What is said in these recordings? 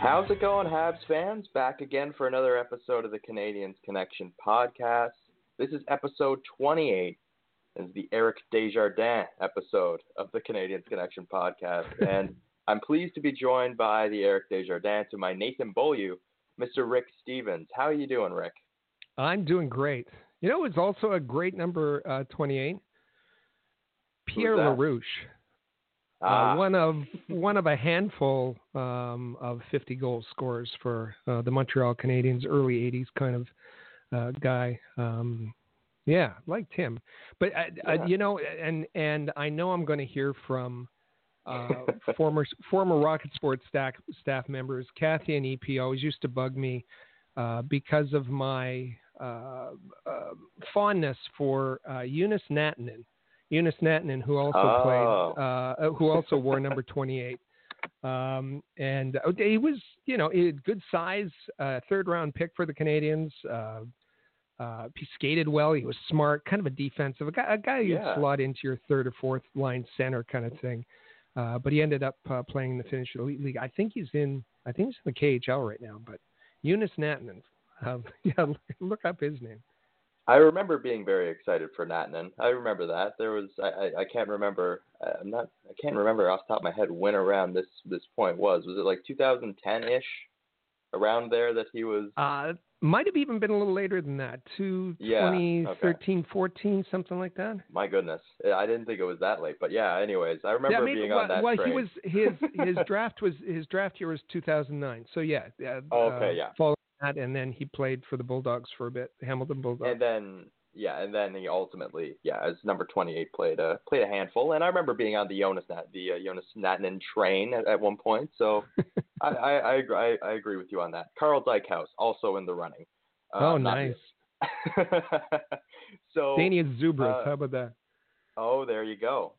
How's it going, Habs fans? Back again for another episode of the Canadiens Connection podcast. This is episode 28. This is the Eric Desjardins episode of the Canadiens Connection podcast. And I'm pleased to be joined by the Eric Desjardins to my Nathan Beaulieu, Mr. Rick Stevens. How are you doing, Rick? I'm doing great. You know, it's also a great number uh, 28. Pierre LaRouche. Uh. Uh, one of one of a handful um, of 50 goal scorers for uh, the Montreal Canadiens, early 80s kind of uh, guy. Um, yeah, liked him. But uh, uh, yeah. you know, and and I know I'm going to hear from uh, former former Rocket Sports staff staff members. Kathy and EP always used to bug me uh, because of my uh, fondness for Joonas Nättinen. Joonas Nättinen, who also oh. played, who also wore number 28. Um, and he was, you know, a good size, third round pick for the Canadiens. Uh, he skated well. He was smart, kind of a defensive, a guy, a guy you'd yeah. slot into your third or fourth line center kind of thing. Uh, but he ended up uh, playing in the Finnish Elite League. I think he's in, I think he's in the KHL right now. But Joonas Nättinen, um, yeah, look up his name. I remember being very excited for Nättinen. I remember that. There was, I, I, I can't remember, uh, I'm not, I can't remember off the top of my head when around this this point was. Was it like 2010 ish? around there that he was? Uh, might have even been a little later than that, to yeah, 2013, okay. 14, something like that. My goodness, I didn't think it was that late, but yeah. Anyways, I remember yeah, maybe, being well, on that. Well, train. he was his his draft was his draft year was 2009. So yeah. Uh, oh, okay, yeah. Following that, and then he played for the Bulldogs for a bit, Hamilton Bulldogs. And then yeah, and then he ultimately, yeah, as number 28, played a played a handful. And I remember being on the Jonas Nat, the uh, Joonas Nättinen train at, at one point. So I, I, I, agree, I, I, agree with you on that. Karl Dykhuis also in the running. Uh, oh, nice. so Dainius Zubrus, uh, how about that? Oh, there you go.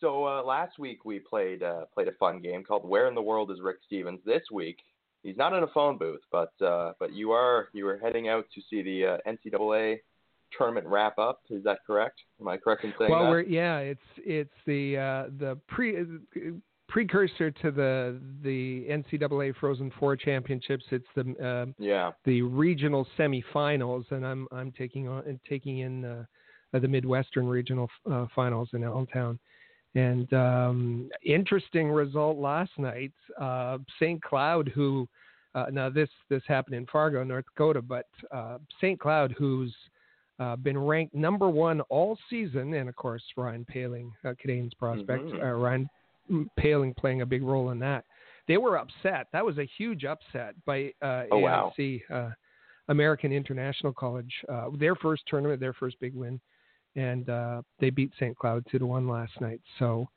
So uh, last week we played uh, played a fun game called Where in the World is Rick Stevens. This week he's not in a phone booth, but uh, but you are you are heading out to see the uh, NCAA tournament wrap up. Is that correct? Am I correct in saying well, that? Well, yeah, it's it's the uh, the pre precursor to the the NCAA Frozen Four championships. It's the uh, yeah the regional semifinals, and I'm I'm taking on taking in uh, the Midwestern regional uh, finals in Allentown. And um, interesting result last night. Uh, St. Cloud, who uh, now this this happened in Fargo, North Dakota, but uh, St. Cloud, who's uh, been ranked number one all season, and of course Ryan Poehling, uh, Canadiens prospect, mm-hmm. uh, Ryan Poehling playing a big role in that. They were upset. That was a huge upset by uh, oh, AIC, wow. uh, American International College. Uh, their first tournament, their first big win, and uh, they beat St. Cloud two to one last night. So.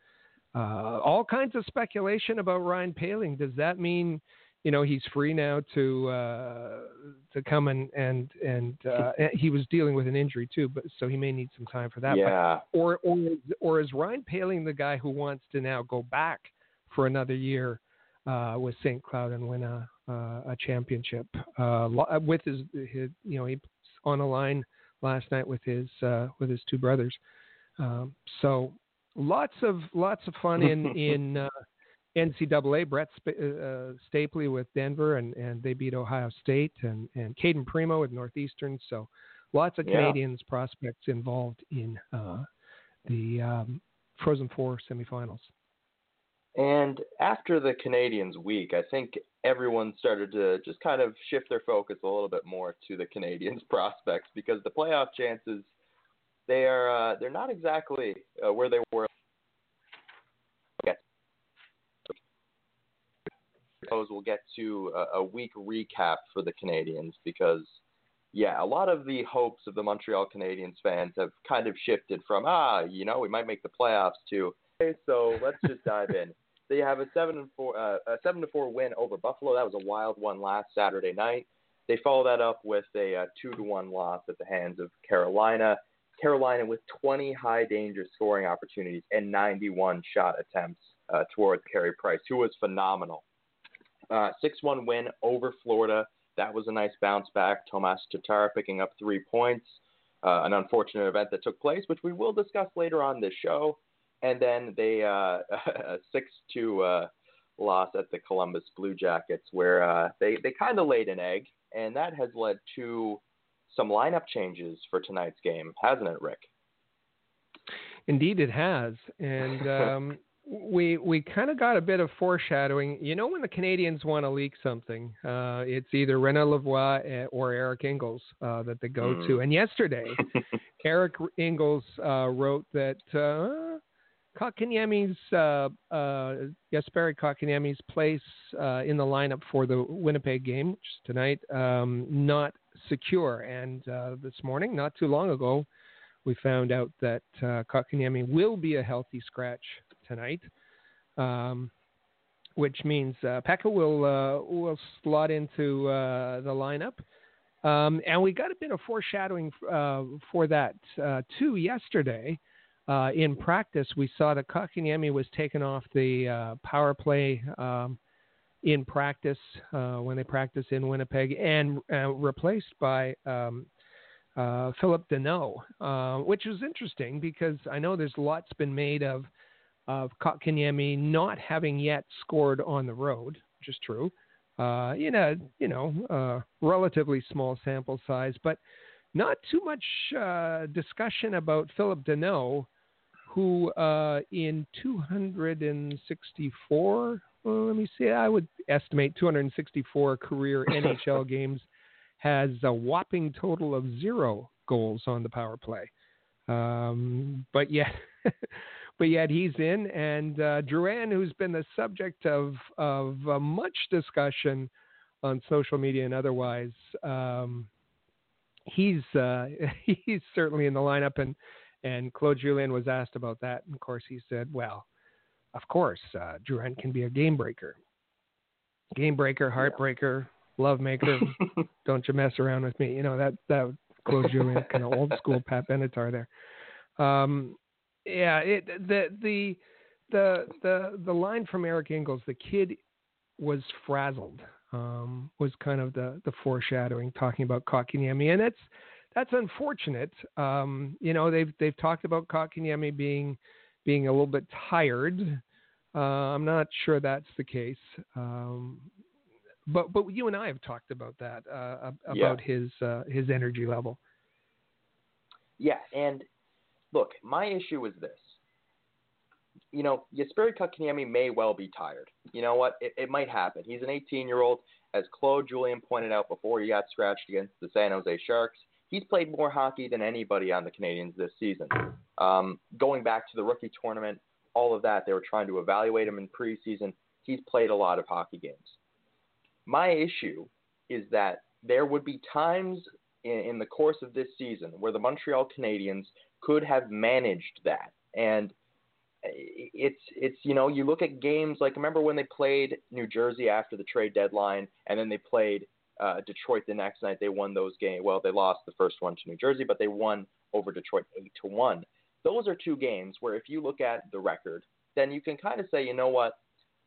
Uh, all kinds of speculation about Ryan Poehling. Does that mean you know he's free now to uh, to come and and and uh, he was dealing with an injury too, but so he may need some time for that. Yeah. But, or or or is Ryan Poehling the guy who wants to now go back for another year uh, with St. Cloud and win a a championship uh, with his, his you know he's on a line last night with his uh, with his two brothers. Um, so lots of lots of fun in in uh, NCAA, Brett Sp- uh, uh, Stapley with Denver, and, and they beat Ohio State, and, and Cayden Primeau with Northeastern. So lots of yeah. Canadiens prospects involved in uh, the um, Frozen Four semifinals. And after the Canadiens week, I think everyone started to just kind of shift their focus a little bit more to the Canadiens prospects because the playoff chances they are uh, they're not exactly uh, where they were Okay. suppose we'll get to a, a week recap for the Canadiens because, yeah, a lot of the hopes of the Montreal Canadiens fans have kind of shifted from, ah, you know, we might make the playoffs to, so let's just dive in. they have a seven and four uh, a seven to four win over Buffalo. That was a wild one last Saturday night. They follow that up with a, uh, two to one loss at the hands of Carolina. Carolina with 20 high danger scoring opportunities and 91 shot attempts uh, towards Carey Price, who was phenomenal. Uh, 6-1 win over Florida. That was a nice bounce back. Tomas Tatar picking up three points. Uh, an unfortunate event that took place, which we will discuss later on this show. And then they uh, a six two uh, loss at the Columbus Blue Jackets, where uh, they they kind of laid an egg, and that has led to some lineup changes for tonight's game, hasn't it, Rick? Indeed, it has, and um, we we kind of got a bit of foreshadowing. You know, when the Canadiens want to leak something, uh, it's either Renaud Lavoie eh, or Eric Engels uh, that they go mm. to. And yesterday, Eric Engels uh, wrote that uh, Kotkaniemi's uh, uh, Jesperi Kotkaniemi's place uh, in the lineup for the Winnipeg game, which is tonight, um, not secure. And uh, this morning, not too long ago, we found out that uh, Kotkaniemi will be a healthy scratch tonight, um, which means uh, Peca will uh, will slot into uh, the lineup. Um, and we got a bit of foreshadowing uh, for that too yesterday. Uh, in practice, we saw that Kotkaniemi was taken off the uh, power play um, in practice when they practice in Winnipeg and replaced by um, uh, Phillip Danault, uh, which was interesting because I know there's lots been made of of not having yet scored on the road, which is true. Uh, in a you know uh, relatively small sample size, but not too much uh, discussion about Phillip Danault, who uh, in 264, well, let me see, I would estimate 264 career NHL games, has a whopping total of zero goals on the power play. Um, but yet, but yet he's in. And uh, Drouin, who's been the subject of of uh, much discussion on social media and otherwise, um, he's uh, he's certainly in the lineup. And and Claude Julien was asked about that, and of course he said, "Well, of course, uh, Drouin can be a game breaker, game breaker, heartbreaker." Love maker, don't you mess around with me. You know that that Claude Julien kind of old school Pat Benatar there. Um, yeah, it the the the the the line from Eric Engels, the kid was frazzled, um, was kind of the the foreshadowing, talking about Kotkaniemi, and that's that's unfortunate. Um, you know, they've they've talked about Kotkaniemi being being a little bit tired. Uh, I'm not sure that's the case. Um, but but you and I have talked about that uh, about yeah. his uh, his energy level. Yeah, and look, my issue is this. You know, Jesperi Kotkaniemi may well be tired. You know what? It, it might happen. He's an 18 year old. As Claude Julien pointed out before he got scratched against the San Jose Sharks, he's played more hockey than anybody on the Canadiens this season. Um, going back to the rookie tournament, all of that, they were trying to evaluate him in preseason. He's played a lot of hockey games. My issue is that there would be times in, in the course of this season where the Montreal Canadiens could have managed that. And it's it's you know you look at games like remember when they played New Jersey after the trade deadline and then they played uh, Detroit the next night they won those games well they lost the first one to New Jersey but they won over Detroit 8 to 1 those are two games where if you look at the record then you can kind of say you know what?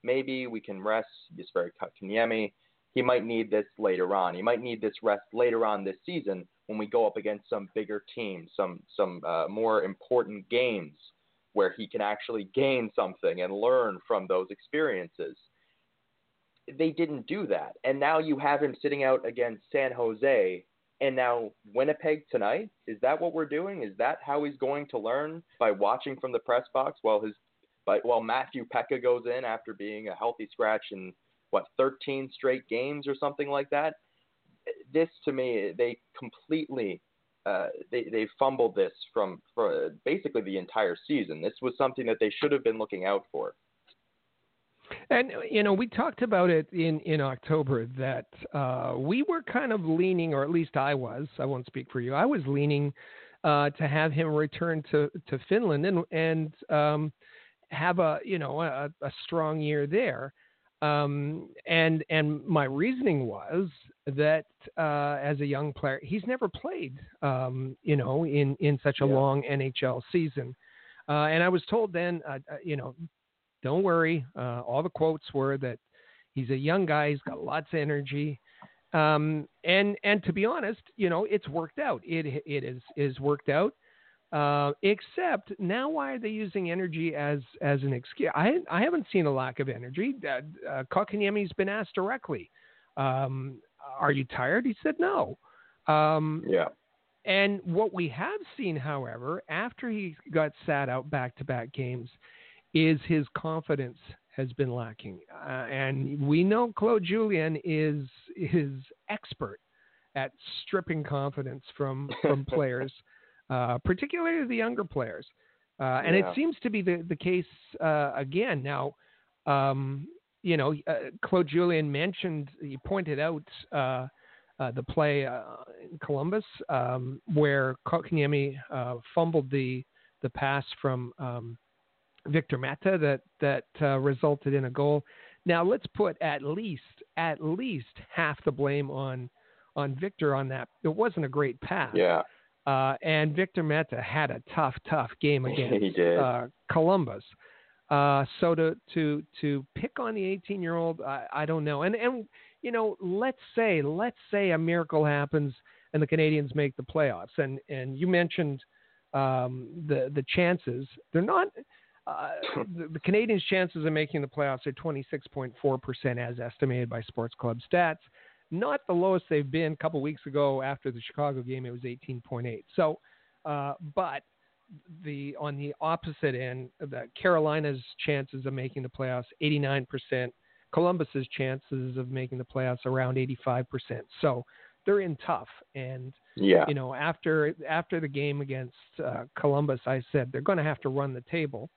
Maybe we can rest Jesperi Kotkaniemi he might need this later on. He might need this rest later on this season when we go up against some bigger teams, some some uh, more important games where he can actually gain something and learn from those experiences. They didn't do that, and now you have him sitting out against San Jose and now Winnipeg tonight. Is that what we're doing? Is that how he's going to learn by watching from the press box while his but while Matthew Peca goes in after being a healthy scratch and what 13 straight games or something like that. This to me, they completely uh, they they fumbled this from for basically the entire season. This was something that they should have been looking out for. And you know, we talked about it in in October that uh, we were kind of leaning, or at least I was. I won't speak for you. I was leaning uh, to have him return to to Finland, and and um, have a you know a, a strong year there. Um, and and my reasoning was that uh, as a young player, he's never played, um, you know, in in such a yeah. long NHL season. Uh, and I was told then, uh, uh, you know, don't worry. Uh, all the quotes were that he's a young guy, he's got lots of energy, um, and and to be honest, you know, it's worked out. It it is is worked out. Uh, except now, why are they using energy as as an excuse? I I haven't seen a lack of energy. Uh, uh, Kotkaniemi's been asked directly, um, "Are you tired?" He said, "No." Um, yeah. And what we have seen, however, after he got sat out back to back games, is his confidence has been lacking. Uh, and we know Claude Julien is is expert at stripping confidence from from players uh, particularly the younger players. Uh, and yeah. it seems to be the, the case uh, again. Now, um, you know, uh, Claude Julien mentioned, he pointed out uh, uh, the play in Columbus um, where Kotkaniemi fumbled the, the pass from um, Victor Mete that, that resulted in a goal. Now, let's put at least, at least half the blame on, on Victor on that. It wasn't a great pass. Yeah. Uh, and Victor Mete had a tough, tough game against uh, Columbus. Uh, so to to to pick on the 18 year old, I, I don't know. And and you know, let's say let's say a miracle happens and the Canadiens make the playoffs. And and you mentioned um, the the chances. They're not. Uh, the, the Canadiens' chances of making the playoffs are 26.4 percent, as estimated by Sports Club Stats not the lowest they've been. A couple weeks ago after the Chicago game, it was 18.8. So, uh, but the on the opposite end, the Carolina's chances of making the playoffs 89%. Columbus's chances of making the playoffs around 85%. So they're in tough. And yeah. you know, after after the game against uh, Columbus, I said they're going to have to run the table,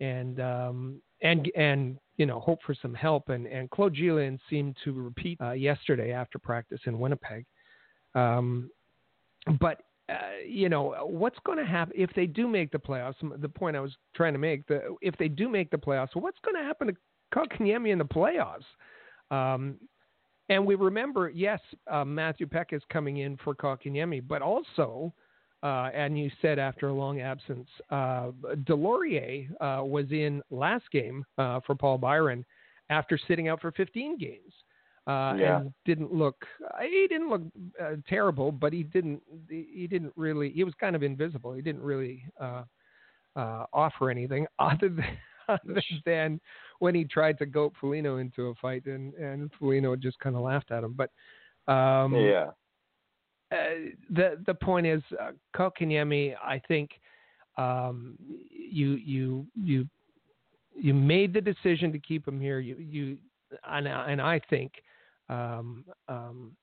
and um, and and you know hope for some help. And and Claude Julien seemed to repeat uh, yesterday after practice in Winnipeg. Um, but uh, you know what's going to happen if they do make the playoffs? The point I was trying to make: the, if they do make the playoffs, what's going to happen to Kotkaniemi in the playoffs? Um, and we remember, yes, uh, Matthew Peck is coming in for Kotkaniemi, but also uh, and you said after a long absence, uh, Deslauriers uh, was in last game uh, for Paul Byron after sitting out for 15 games. Uh, yeah. and didn't look he didn't look uh, terrible, but he didn't he didn't really he was kind of invisible. He didn't really offer anything other than other than when he tried to goat Foligno into a fight, and and Foligno just kind of laughed at him. But um, yeah, uh, the the point is, uh, Kotkaniemi, I think um, you you you you made the decision to keep him here. You you and, and I think um, um,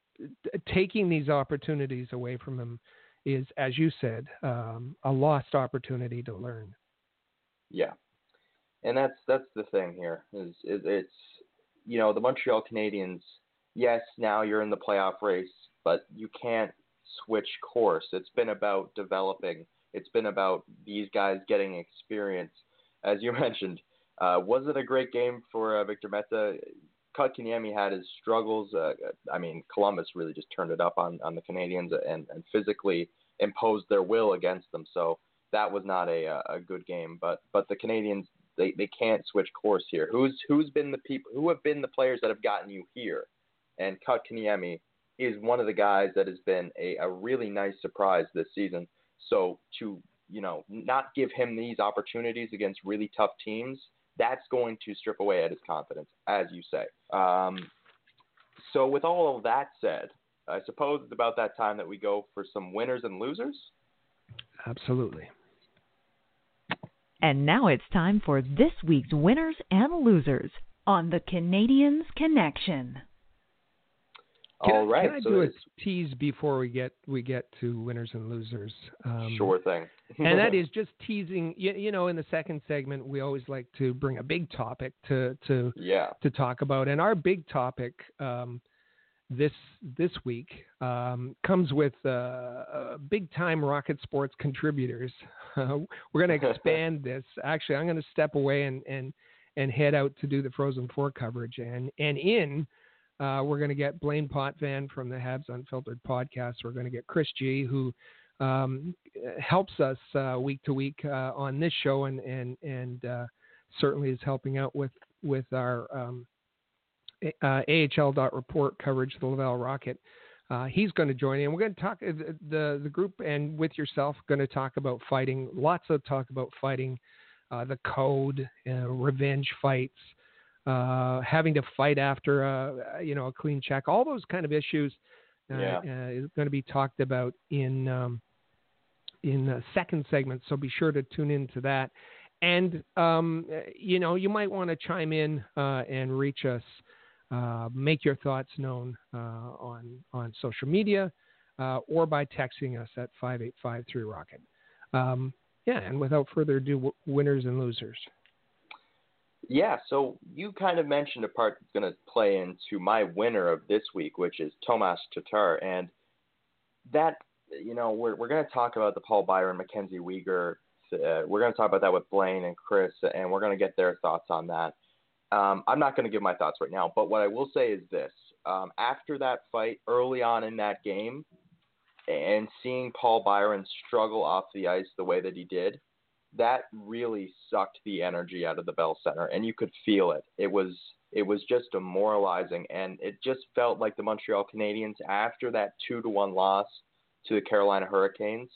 taking these opportunities away from him is, as you said, um, a lost opportunity to learn. Yeah, and that's that's the thing here is, is it's you know the Montreal Canadiens. Yes, now you're in the playoff race but you can't switch course. It's been about developing. It's been about these guys getting experience. As you mentioned, uh, was it a great game for uh, Victor Mete? Kotkaniemi had his struggles. Uh, I mean, Columbus really just turned it up on, on the Canadiens and, and physically imposed their will against them. So that was not a, a good game. But but the Canadiens they, they can't switch course here. Who's who's been the people who have been the players that have gotten you here? And Kotkaniemi is one of the guys that has been a, a really nice surprise this season. So to you know not give him these opportunities against really tough teams, that's going to strip away at his confidence, as you say. Um, so with all of that said, I suppose it's about that time that we go for some winners and losers. Absolutely. And now it's time for this week's winners and losers on the Canadiens Connection. Can All I, right. Can I so do a tease before we get we get to winners and losers? Um, sure thing. and that is just teasing. You, you, know, in the second segment, we always like to bring a big topic to to yeah. to talk about, and our big topic um, this this week um, comes with uh, uh, big time Rocket Sports contributors. Uh, we're going to expand this. Actually, I'm going to step away and and and head out to do the Frozen Four coverage. And and in uh, we're going to get Blaine Potvin from the Habs Unfiltered podcast. We're going to get Chris G, who um, helps us uh, week to week uh, on this show, and and and certainly is helping out with with our um, uh, AHL report coverage, the Laval Rocket. Uh, he's going to join in. We're going to talk uh, the the group and with yourself going to talk about fighting. Lots of talk about fighting, uh, the code, uh, revenge fights, uh, having to fight after a you know a clean check. All those kind of issues yeah. is going to be talked about in um, in the second segment. So be sure to tune into that. And um, you know you might want to chime in and reach us. Uh, make your thoughts known uh, on on social media uh, or by texting us at 5853 Rocket. Um, yeah, and without further ado, w- winners and losers. Yeah, so you kind of mentioned a part that's going to play into my winner of this week, which is Tomas Tatar. And that, you know, we're, we're going to talk about the Paul Byron, Mackenzie Weegar. Uh, we're going to talk about that with Blaine and Chris, and we're going to get their thoughts on that. Um, I'm not going to give my thoughts right now, but what I will say is this: um, after that fight, early on in that game, and seeing Paul Byron struggle off the ice the way that he did, that really sucked the energy out of the Bell Center, and you could feel it. It was it was just demoralizing, and it just felt like the Montreal Canadiens after that two to one loss to the Carolina Hurricanes.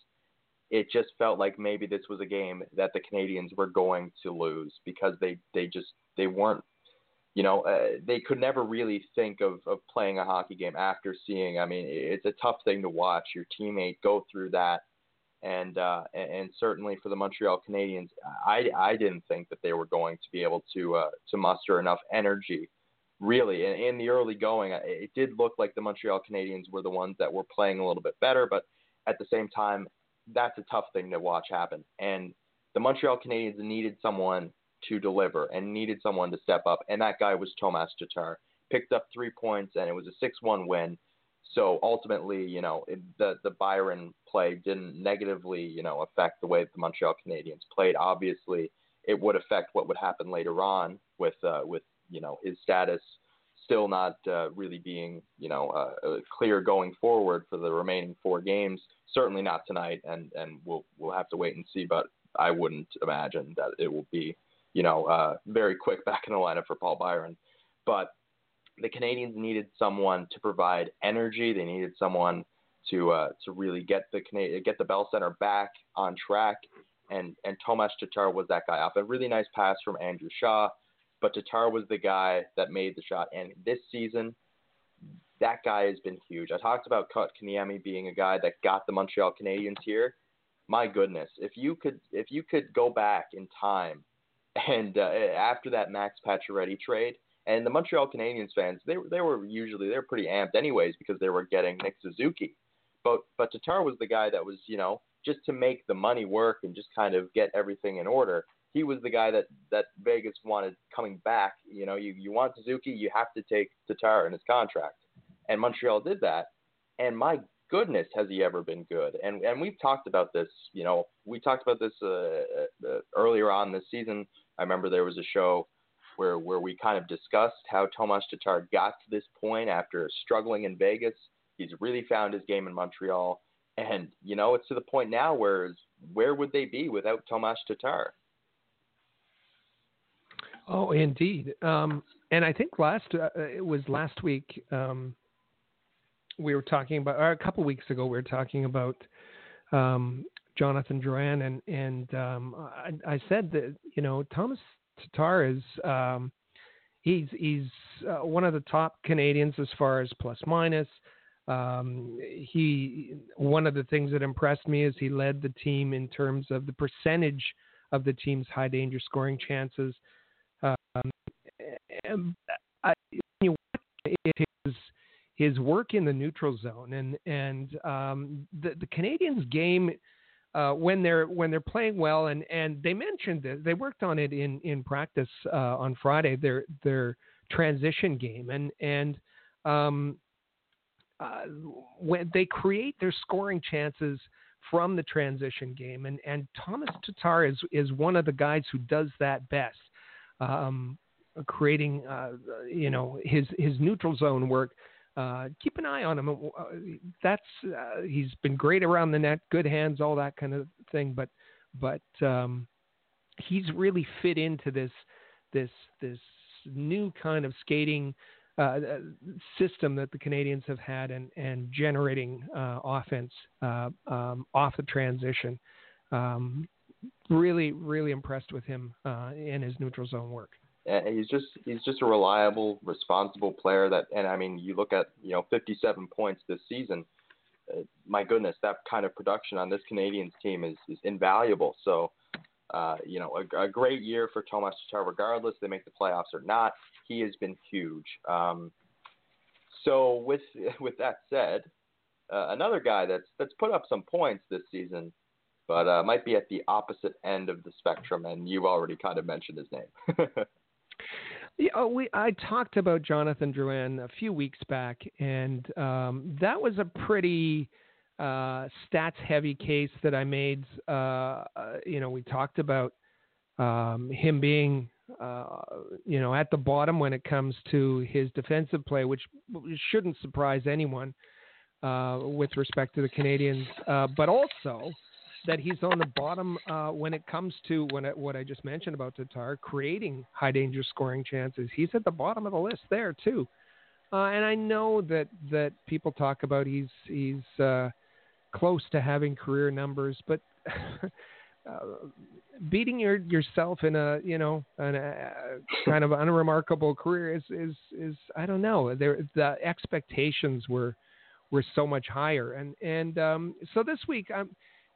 It just felt like maybe this was a game that the Canadiens were going to lose because they they just they weren't you know, uh, they could never really think of, of playing a hockey game after seeing. I mean, it's a tough thing to watch your teammate go through that, and uh, and certainly for the Montreal Canadiens, I, I didn't think that they were going to be able to uh, to muster enough energy. Really, in, in the early going, it did look like the Montreal Canadiens were the ones that were playing a little bit better, but at the same time, that's a tough thing to watch happen. And the Montreal Canadiens needed someone to deliver and needed someone to step up, and that guy was Tomas Tatar. Picked up three points, and it was a 6-1 win. So ultimately, you know, it, the the Byron play didn't negatively, you know, affect the way the Montreal Canadiens played. Obviously, it would affect what would happen later on with uh, with you know his status still not uh, really being you know uh, uh clear going forward for the remaining four games. Certainly not tonight, and and we'll we'll have to wait and see. But I wouldn't imagine that it will be you know, uh, very quick back in the lineup for Paul Byron. But the Canadiens needed someone to provide energy. They needed someone to uh, to really get the Canadian, get the Bell Center back on track. And and Tomas Tatar was that guy off a really nice pass from Andrew Shaw, but Tatar was the guy that made the shot. And this season, that guy has been huge. I talked about Kotkaniemi being a guy that got the Montreal Canadiens here. My goodness, if you could if you could go back in time and uh, after that Max Pacioretty trade, and the Montreal Canadiens fans, they they were usually they're pretty amped anyways because they were getting Nick Suzuki, but but Tatar was the guy that was you know just to make the money work and just kind of get everything in order. He was the guy that that Vegas wanted coming back. You know, you you want Suzuki, you have to take Tatar in his contract, and Montreal did that. And my goodness, has he ever been good? And and we've talked about this. You know, we talked about this uh, uh, earlier on this season I remember there was a show where where we kind of discussed how Tomas Tatar got to this point after struggling in Vegas. He's really found his game in Montreal, and you know it's to the point now where where would they be without Tomas Tatar? Oh, indeed. Um, and I think last uh, it was last week um, we were talking about, or a couple weeks ago we were talking about um, Jonathan Drouin, and and um, I, I, said that you know Thomas Tatar is um, he's he's uh, one of the top Canadiens as far as plus minus. Um, he one of the things that impressed me is he led the team in terms of the percentage of the team's high danger scoring chances. Um, I, you his his work in the neutral zone and and um, the the Canadiens game uh, when they're when they're playing well, and and they mentioned they worked on it in in practice uh, on Friday. Their their transition game, and and um, uh, when they create their scoring chances from the transition game, and and Thomas Tatar is is one of the guys who does that best, um, creating uh, you know his his neutral zone work. Uh, keep an eye on him. Uh, that's uh, he's been great around the net, good hands, all that kind of thing. But but um, he's really fit into this this this new kind of skating uh, uh, system that the Canadiens have had and, and generating uh, offense um, off the transition. Um, really, really impressed with him in his neutral zone work. He's just he's just a reliable, responsible player. That and I mean, you look at you know 57 points this season. Uh, my goodness, that kind of production on this Canadiens team is, is invaluable. So uh, you know, a, a, great year for Tomas Tatar, regardless they make the playoffs or not. He has been huge. Um, so with with that said, uh, another guy that's that's put up some points this season, but uh, might be at the opposite end of the spectrum, and you've already kind of mentioned his name. yeah, oh, we I talked about Jonathan Drouin a few weeks back, and um, that was a pretty uh, stats heavy case that I made. Uh, uh, you know, we talked about um, him being, uh, you know, at the bottom when it comes to his defensive play, which shouldn't surprise anyone uh, with respect to the Canadiens, uh, but also that he's on the bottom uh, when it comes to when it, what I just mentioned about Tatar creating high danger scoring chances. He's at the bottom of the list there too. Uh, and I know that that people talk about he's he's uh, close to having career numbers, but uh, beating your yourself in a you know in a kind of unremarkable career is is is I don't know. There the expectations were were so much higher, and and um, so this week I'm.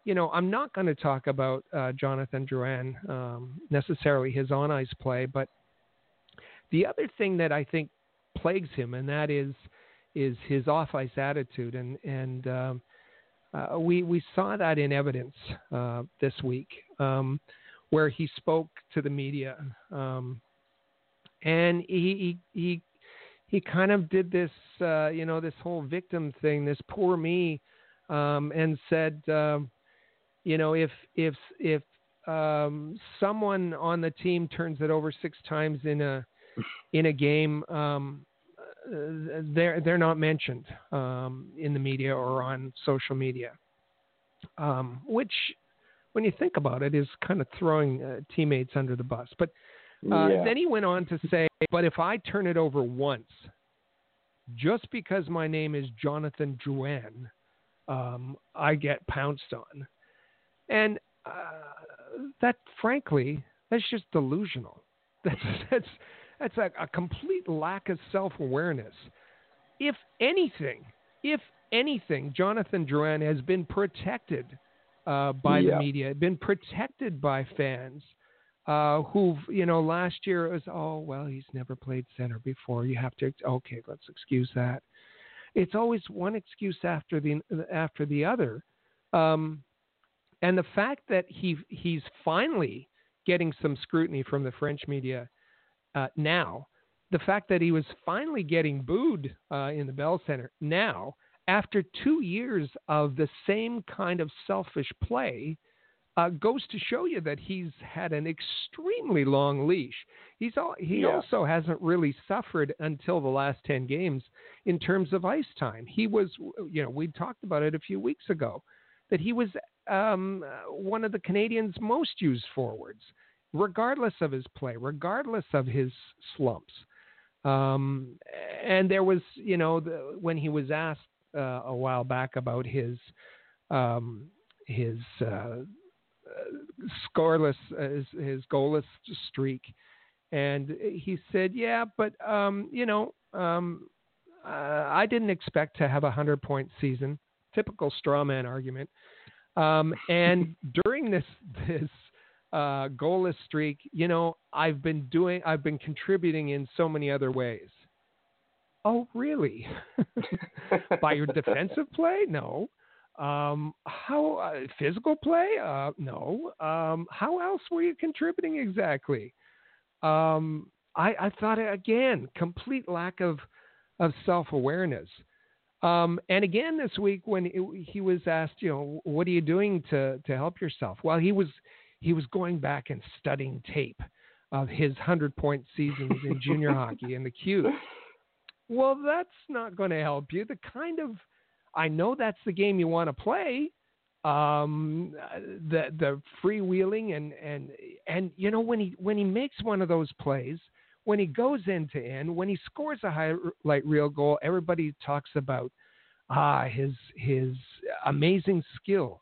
You know, I'm not going to talk about uh, Jonathan Drouin um, necessarily his on ice play, but the other thing that I think plagues him, and that is is his off ice attitude, and and um, uh, we we saw that in evidence uh, this week, um, where he spoke to the media, um, and he, he he he kind of did this, uh, you know, this whole victim thing, this poor me, um, and said, um, you know, if if if um, someone on the team turns it over six times in a in a game, um, they're they're not mentioned um, in the media or on social media, um, which, when you think about it, is kind of throwing uh, teammates under the bus. But uh, yeah. then he went on to say, "But if I turn it over once, just because my name is Jonathan Drouin, um, I get pounced on," and uh, that, frankly, that's just delusional. That's that's that's a, a complete lack of self awareness. If anything, if anything, Jonathan Drouin has been protected uh, by yeah. the media, been protected by fans uh, who've, you know, last year it was, oh, well, he's never played center before. You have to, okay, let's excuse that. It's always one excuse after the after the other, um, and the fact that he he's finally getting some scrutiny from the French media uh, now, the fact that he was finally getting booed uh, in the Bell Center now, after two years of the same kind of selfish play, uh, goes to show you that he's had an extremely long leash. He's all, he yeah. also hasn't really suffered until the last ten games in terms of ice time. He was, you know, we talked about it a few weeks ago, that he was um, one of the Canadiens' most used forwards regardless of his play, regardless of his slumps. Um, and there was, you know, the, when he was asked uh, a while back about his um, his uh, scoreless, uh, his, his goalless streak, and he said, "Yeah, but um, you know, um, uh, I didn't expect to have a hundred point season." Typical straw man argument. Um, and during this this uh, goalless streak, you know, I've been doing, I've been contributing in so many other ways. Oh, really? By your defensive play? No. Um, how uh, physical play? Uh, no. Um, how else were you contributing exactly? Um, I, I thought again, complete lack of of self awareness. Um, and again this week when it, he was asked, you know, what are you doing to to help yourself? Well, he was he was going back and studying tape of his hundred point seasons in junior hockey in the Q. Well, that's not going to help you. The kind of I know that's the game you want to play. Um, the the freewheeling and and and you know when he when he makes one of those plays, when he goes end to end, when he scores a highlight reel goal, everybody talks about ah his his amazing skill.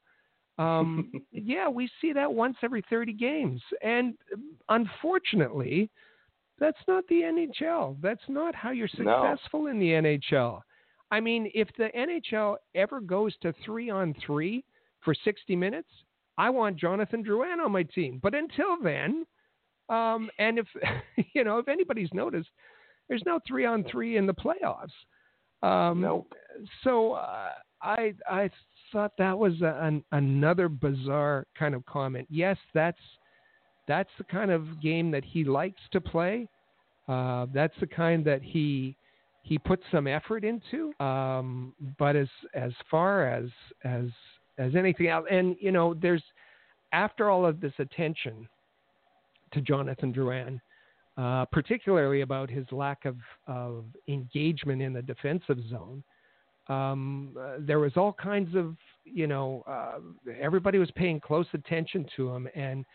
Um, yeah, we see that once every 30 games, and unfortunately, that's not the NHL. That's not how you're successful no. in the NHL. I mean, if the NHL ever goes to three on three for 60 minutes, I want Jonathan Drouin on my team. But until then, um, and if you know, if anybody's noticed, there's no three on three in the playoffs. Um, nope. So uh, I I thought that was a, an, another bizarre kind of comment. Yes, that's that's the kind of game that he likes to play. Uh, that's the kind that he he puts some effort into. Um, but as as far as as as anything else, and you know, there's after all of this attention to Jonathan Drouin, uh, particularly about his lack of, of engagement in the defensive zone. Um, uh, there was all kinds of, you know, uh, everybody was paying close attention to him, and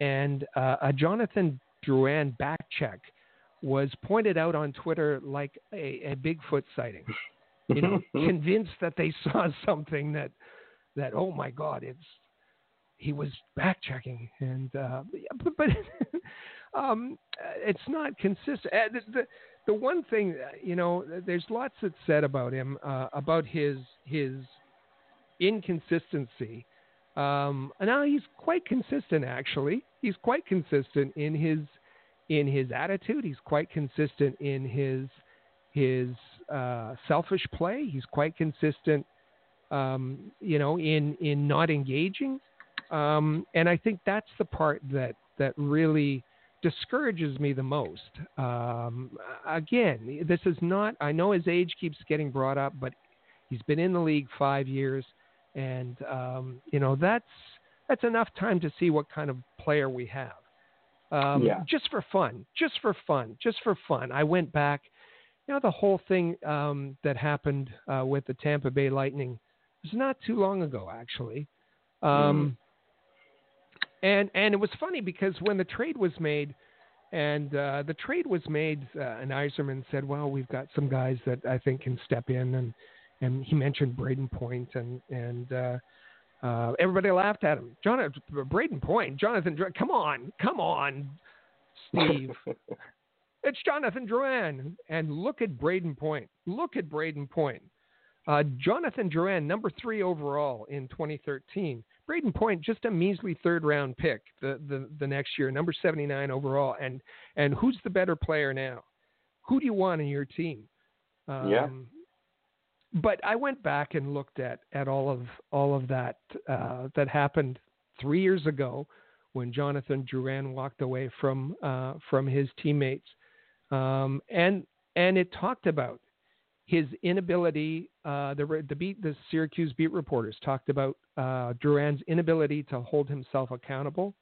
and uh, a Jonathan Drouin back check was pointed out on Twitter like a, a Bigfoot sighting. You know, convinced that they saw something that that oh my God, it's he was backtracking, and uh, but, but um, it's not consistent. Uh, the, the, the one thing, uh, you know, there's lots that's said about him, uh, about his his inconsistency. Um, now he's quite consistent, actually. He's quite consistent in his in his attitude. He's quite consistent in his his uh, selfish play. He's quite consistent, um, you know, in in not engaging. Um, and I think that's the part that that really discourages me the most. Um, again, this is not. I know his age keeps getting brought up, but he's been in the league five years, and um, you know that's that's enough time to see what kind of player we have. Um, yeah. Just for fun, just for fun, just for fun. I went back. You know the whole thing um, that happened uh, with the Tampa Bay Lightning was not too long ago, actually. Um, and and it was funny because when the trade was made, and uh, the trade was made, uh, and Yzerman said, "Well, we've got some guys that I think can step in," and and he mentioned Brayden Point, and and uh, uh, everybody laughed at him. Jonathan Brayden Point, Jonathan, come on, come on, Steve. it's Jonathan Drouin, and look at Brayden Point. Look at Brayden Point. Uh, Jonathan Drouin, number three overall in 2013. Brayden Point, just a measly third round pick the, the, the next year, number 79 overall. And, and who's the better player now? Who do you want in your team? Um, yeah. But I went back and looked at, at all of all of that uh, that happened three years ago when Jonathan Drouin walked away from uh, from his teammates, um, and and it talked about his inability, uh, the, the, beat, the Syracuse beat reporters talked about uh, Drouin's inability to hold himself accountable,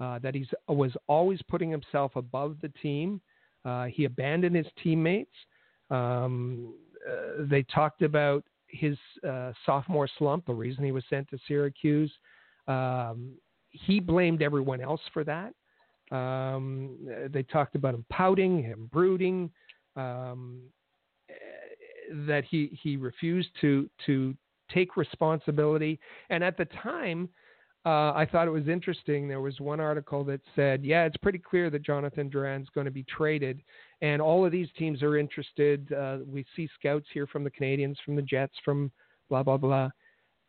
uh, that he was always putting himself above the team. Uh, he abandoned his teammates. Um, uh, they talked about his uh, sophomore slump, the reason he was sent to Syracuse. Um, he blamed everyone else for that. Um, they talked about him pouting, him brooding. Um, that he he refused to to take responsibility. And at the time, uh, I thought it was interesting. There was one article that said, "Yeah, it's pretty clear that Jonathan Drouin's going to be traded, and all of these teams are interested. Uh, we see scouts here from the Canadiens, from the Jets, from blah blah blah."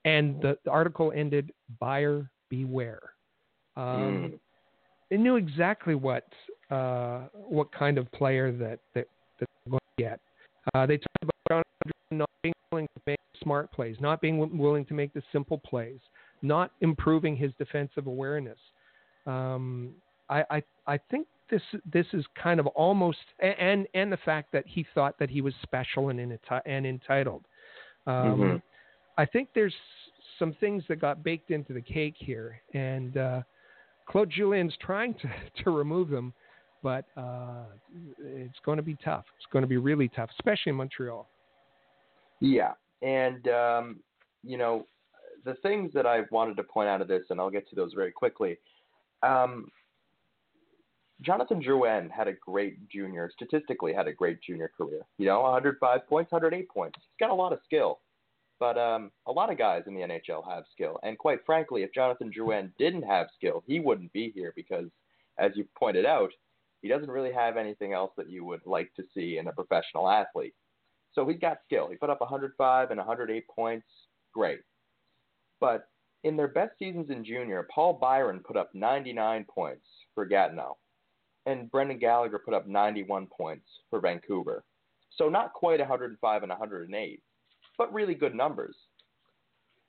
And the, the article ended, "Buyer beware." Um, mm. They knew exactly what uh, what kind of player that that, that they're going to get. Uh, they talked about not being willing to make smart plays, not being willing to make the simple plays, not improving his defensive awareness. Um, I, I, I think this this is kind of almost and and the fact that he thought that he was special and and entitled. Um, mm-hmm. I think there's some things that got baked into the cake here, and uh, Claude Julien's trying to, to remove them, but uh, it's going to be tough. It's going to be really tough, especially in Montreal. Yeah, and um, you know the things that I wanted to point out of this, and I'll get to those very quickly. Um, Jonathan Drouin had a great junior, statistically had a great junior career. You know, 105 points, 108 points. He's got a lot of skill. But um, a lot of guys in the NHL have skill. And quite frankly, if Jonathan Drouin didn't have skill, he wouldn't be here because, as you pointed out, he doesn't really have anything else that you would like to see in a professional athlete. So he's got skill. He put up 105 and 108 points. Great. But in their best seasons in junior, Paul Byron put up 99 points for Gatineau and Brendan Gallagher put up 91 points for Vancouver. So not quite 105 and 108, but really good numbers.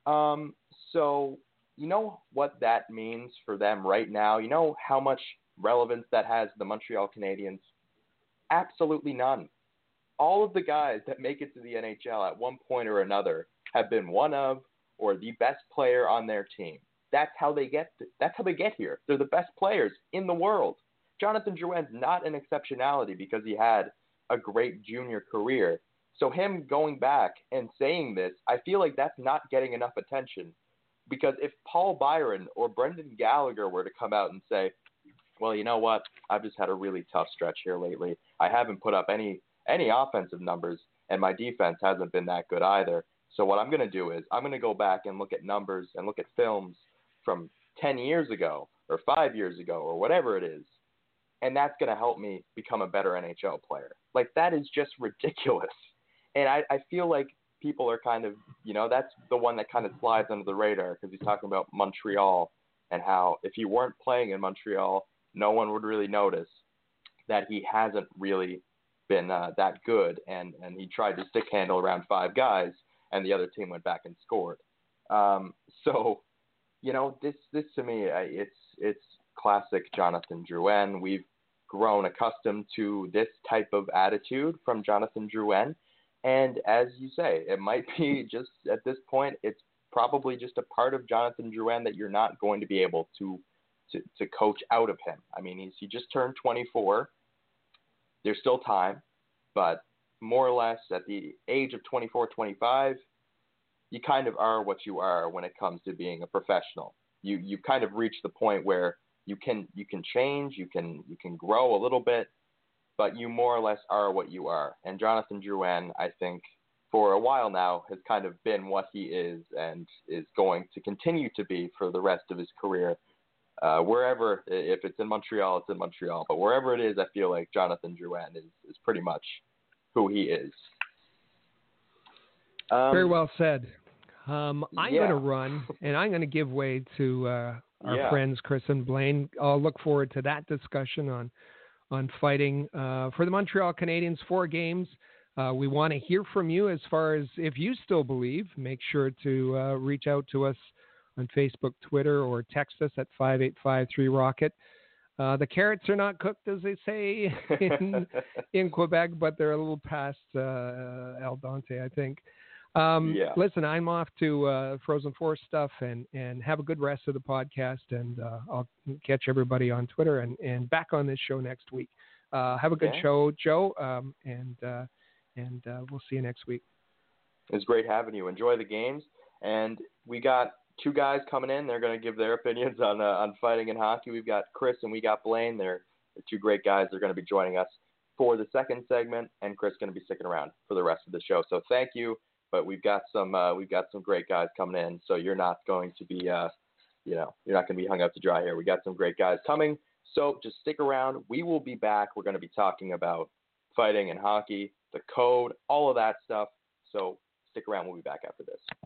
Um, so you know what that means for them right now? You know how much relevance that has to the Montreal Canadiens? Absolutely none. All of the guys that make it to the NHL at one point or another have been one of or the best player on their team. That's how they get that's how they get here. They're the best players in the world. Jonathan Drouin's not an exceptionality because he had a great junior career. So him going back and saying this, I feel like that's not getting enough attention. Because if Paul Byron or Brendan Gallagher were to come out and say, well, you know what? I've just had a really tough stretch here lately. I haven't put up any any offensive numbers, and my defense hasn't been that good either. So what I'm going to do is I'm going to go back and look at numbers and look at films from 10 years ago or 5 years ago or whatever it is and that's going to help me become a better NHL player. Like that is just ridiculous. And I, I feel like people are kind of, you know, that's the one that kind of slides under the radar because he's talking about Montreal and how if he weren't playing in Montreal, no one would really notice that he hasn't really been uh, that good. And and he tried to stick handle around five guys, and the other team went back and scored. Um, so, you know, this this to me, it's it's classic Jonathan Drouin. We've grown accustomed to this type of attitude from Jonathan Drouin. And as you say, it might be just at this point, it's probably just a part of Jonathan Drouin that you're not going to be able to to, to coach out of him. I mean, he's, he just turned 24. There's still time, but more or less at the age of 24, 25, you kind of are what you are when it comes to being a professional. You you kind of reach the point where you can you can change, you can you can grow a little bit, but you more or less are what you are. And Jonathan Drouin, I think, for a while now, has kind of been what he is and is going to continue to be for the rest of his career. Uh, wherever, if it's in Montreal, it's in Montreal. But wherever it is, I feel like Jonathan Drouin is, is pretty much who he is. Um, Very well said. Um, I'm yeah. going to run, and I'm going to give way to uh, our yeah. friends Chris and Blaine. I'll look forward to that discussion on on fighting uh, for the Montreal Canadiens. Four games. Uh, we want to hear from you as far as if you still believe. Make sure to uh, reach out to us on Facebook, Twitter, or text us at five eight five three Rocket. Uh, the carrots are not cooked, as they say in, in Quebec, but they're a little past uh, al dente, I think. Um, yeah. Listen, I'm off to uh, Frozen Four stuff, and and have a good rest of the podcast, and uh, I'll catch everybody on Twitter and and back on this show next week. Uh, have a good show, Joe, um, and uh, and uh, we'll see you next week. It's great having you. Enjoy the games, and we got two guys coming in. They're going to give their opinions on uh, on fighting and hockey. We've got Chris and we got Blaine. They're, two great guys. They're going to be joining us for the second segment, and Chris is going to be sticking around for the rest of the show. So thank you but we've got some uh, we've got some great guys coming in. So you're not going to be uh, you know you're not going to be hung up to dry here. We got some great guys coming. So just stick around. We will be back. We're going to be talking about fighting and hockey, the code, all of that stuff. So stick around. We'll be back after this.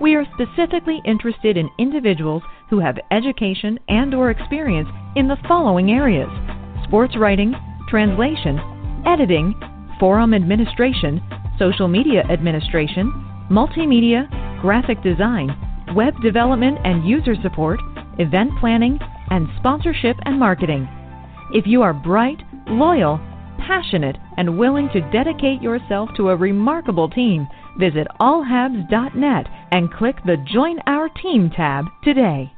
We are specifically interested in individuals who have education and or experience in the following areas: sports writing, translation, editing, forum administration, social media administration, multimedia, graphic design, web development and user support, event planning, and sponsorship and marketing. If you are bright, loyal, passionate, and willing to dedicate yourself to a remarkable team, visit allhabs.net and click the Join Our Team tab today.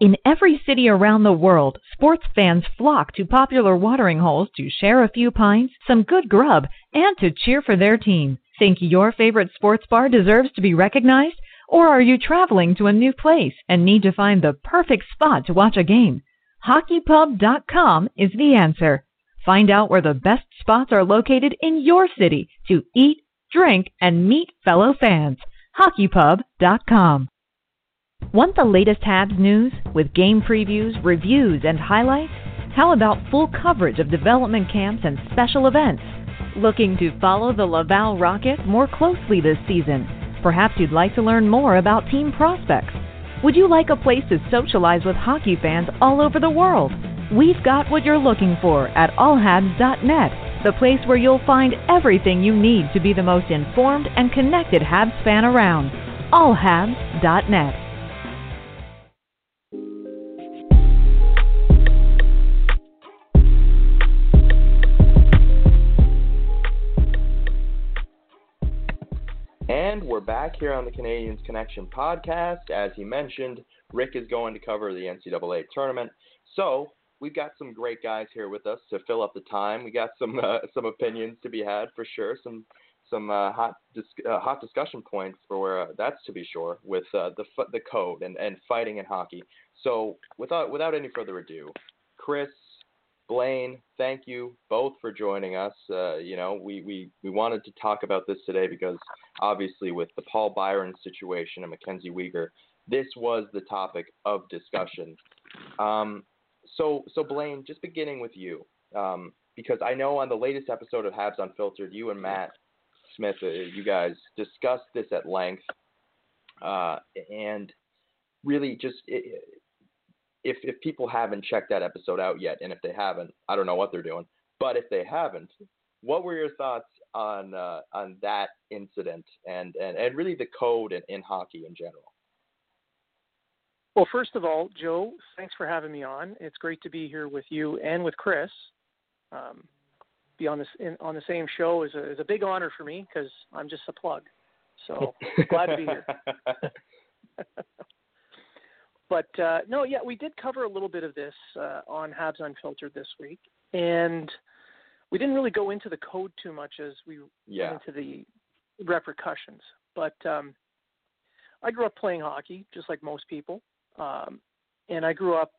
In every city around the world, sports fans flock to popular watering holes to share a few pints, some good grub, and to cheer for their team. Think your favorite sports bar deserves to be recognized? Or are you traveling to a new place and need to find the perfect spot to watch a game? HockeyPub.com is the answer. Find out where the best spots are located in your city to eat, drink, and meet fellow fans. HockeyPub.com. Want the latest Habs news with game previews, reviews, and highlights? How about full coverage of development camps and special events? Looking to follow the Laval Rocket more closely this season? Perhaps you'd like to learn more about team prospects. Would you like a place to socialize with hockey fans all over the world? We've got what you're looking for at allhabs.net, the place where you'll find everything you need to be the most informed and connected Habs fan around. allhabs.net. And we're back here on the Canadiens Connection podcast. As he mentioned, Rick is going to cover the NCAA tournament. So we've got some great guys here with us to fill up the time. We got some uh, some opinions to be had for sure. Some some uh, hot dis- uh, hot discussion points for uh, that's to be sure with uh, the the code and, and fighting in hockey. So without without any further ado, Chris, Blaine, thank you both for joining us. Uh, you know, we, we, we wanted to talk about this today because obviously with the Paul Byron situation and Mackenzie Weegar, this was the topic of discussion. Um, so, so Blaine, just beginning with you, um, because I know on the latest episode of Habs Unfiltered, you and Matt Smith, uh, you guys discussed this at length, uh, and really just it, if if people haven't checked that episode out yet, and if they haven't, I don't know what they're doing. But if they haven't, what were your thoughts on uh, on that incident and, and, and really the code in, in hockey in general? Well, first of all, Joe, thanks for having me on. It's great to be here with you and with Chris. Um, be on this in, on the same show is a, is a big honor for me because I'm just a plug. So glad to be here. But uh, no, yeah, we did cover a little bit of this uh, on Habs Unfiltered this week, and we didn't really go into the code too much as we yeah. went into the repercussions. But um, I grew up playing hockey, just like most people, um, and I grew up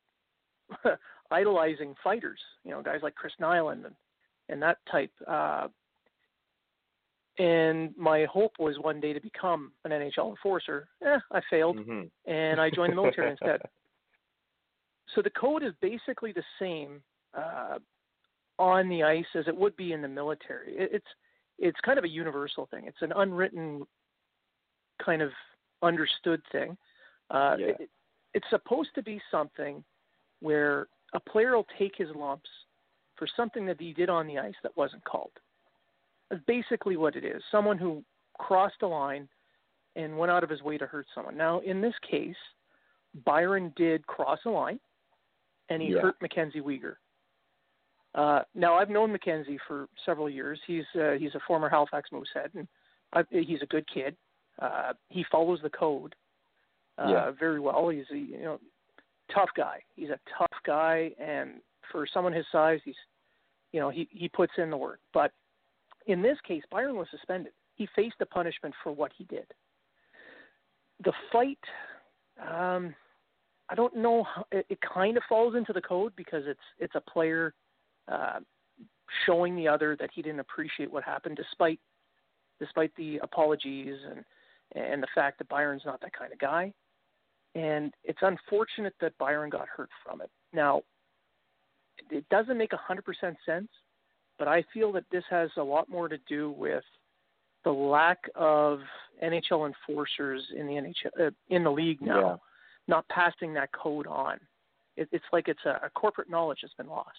idolizing fighters. You know, guys like Chris Nilan and and that type. Uh, and my hope was one day to become an NHL enforcer. Eh, I failed, mm-hmm. and I joined the military instead. So the code is basically the same uh, on the ice as it would be in the military. It, it's it's kind of a universal thing. It's an unwritten kind of understood thing. Uh, yeah. it, it's supposed to be something where a player will take his lumps for something that he did on the ice that wasn't called. That's basically what it is. Someone who crossed a line and went out of his way to hurt someone. Now, in this case, Byron did cross a line, and he yeah. hurt Mackenzie Weegar. Uh, now, I've known Mackenzie for several years. He's uh, he's a former Halifax Moosehead, and I, he's a good kid. Uh, he follows the code uh, yeah. very well. He's a you know tough guy. He's a tough guy, and for someone his size, he's you know he he puts in the work. But in this case, Byron was suspended. He faced a punishment for what he did. The fight, um, I don't know. How, it, it kind of falls into the code because it's it's a player uh, showing the other that he didn't appreciate what happened, despite despite the apologies and and the fact that Byron's not that kind of guy. And it's unfortunate that Byron got hurt from it. Now, it doesn't make 100% sense but I feel that this has a lot more to do with the lack of NHL enforcers in the NHL uh, in the league now, yeah. not passing that code on. It, it's like it's a, a corporate knowledge that's been lost.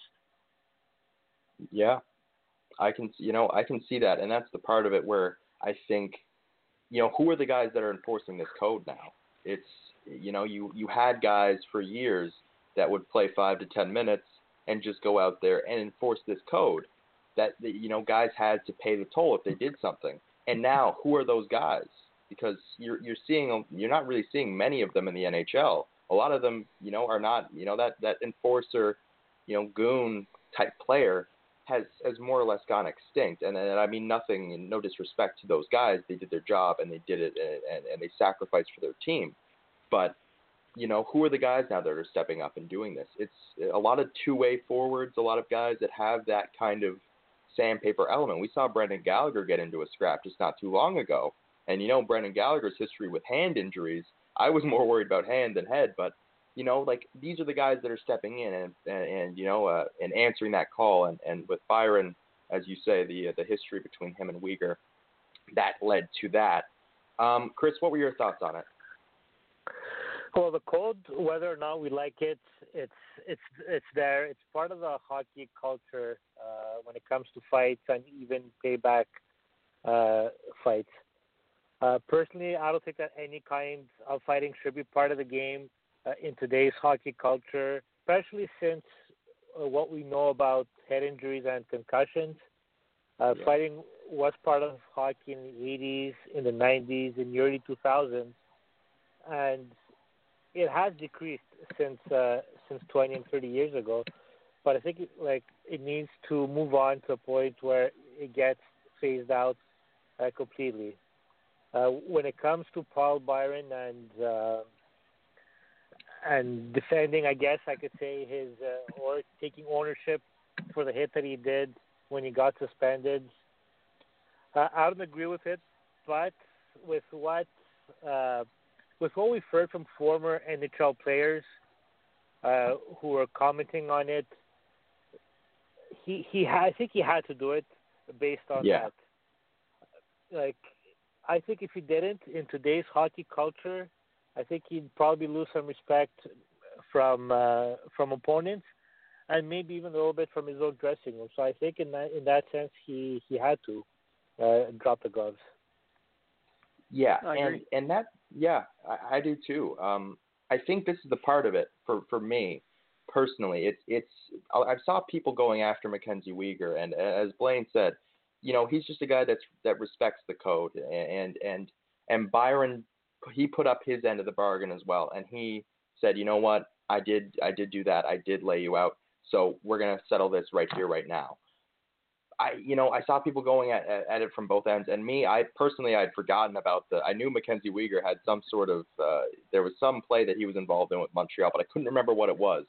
Yeah, I can you know I can see that, and that's the part of it where I think you know who are the guys that are enforcing this code now? It's you know you you had guys for years that would play five to ten minutes and just go out there and enforce this code that you know guys had to pay the toll if they did something. And now who are those guys? Because you're you're seeing you're not really seeing many of them in the NHL. A lot of them, you know, are not you know that that enforcer, you know, goon type player has has more or less gone extinct. And, and I mean nothing, and no disrespect to those guys. They did their job and they did it, and, and, and they sacrificed for their team. But you know, who are the guys now that are stepping up and doing this? It's a lot of two-way forwards, a lot of guys that have that kind of sandpaper element. We saw Brendan Gallagher get into a scrap just not too long ago, and you know Brendan Gallagher's history with hand injuries. I was more worried about hand than head, but you know, like these are the guys that are stepping in and and, and you know uh, and answering that call. And and with Byron, as you say, the uh, the history between him and Weegar, that led to that. Um, Chris, what were your thoughts on it? Well, the code, whether or not we like it, it's it's it's there. It's part of the hockey culture uh, when it comes to fights and even payback uh, fights. Uh, personally, I don't think that any kind of fighting should be part of the game uh, in today's hockey culture, especially since uh, what we know about head injuries and concussions. Uh, yeah. Fighting was part of hockey in the 80s, in the 90s, in the early 2000s, and it has decreased since uh, since 20 and 30 years ago. But I think it, like it needs to move on to a point where it gets phased out uh, completely. Uh, when it comes to Paul Byron and uh, and defending, I guess I could say his uh, or taking ownership for the hit that he did when he got suspended. Uh, I don't agree with it, but with what uh, with what we've heard from former NHL players uh, who are commenting on it, he he ha- I think he had to do it based on yeah. that. Like, I think if he didn't in today's hockey culture, I think he'd probably lose some respect from uh, from opponents, and maybe even a little bit from his own dressing room. So I think in that in that sense, he he had to uh, drop the gloves. Yeah, and and that yeah, I, I do too. Um, I think this is the part of it for for me personally. It's it's I saw people going after Mackenzie Weegar, and as Blaine said, you know, he's just a guy that's that respects the code, and and and Byron, he put up his end of the bargain as well, and he said, you know what, I did I did do that, I did lay you out, so we're gonna settle this right here, right now. I, you know, I saw people going at, at, it from both ends, and me, I personally, I'd forgotten about the. I knew Mackenzie Weegar had some sort of. Uh, there was some play that he was involved in with Montreal, but I couldn't remember what it was.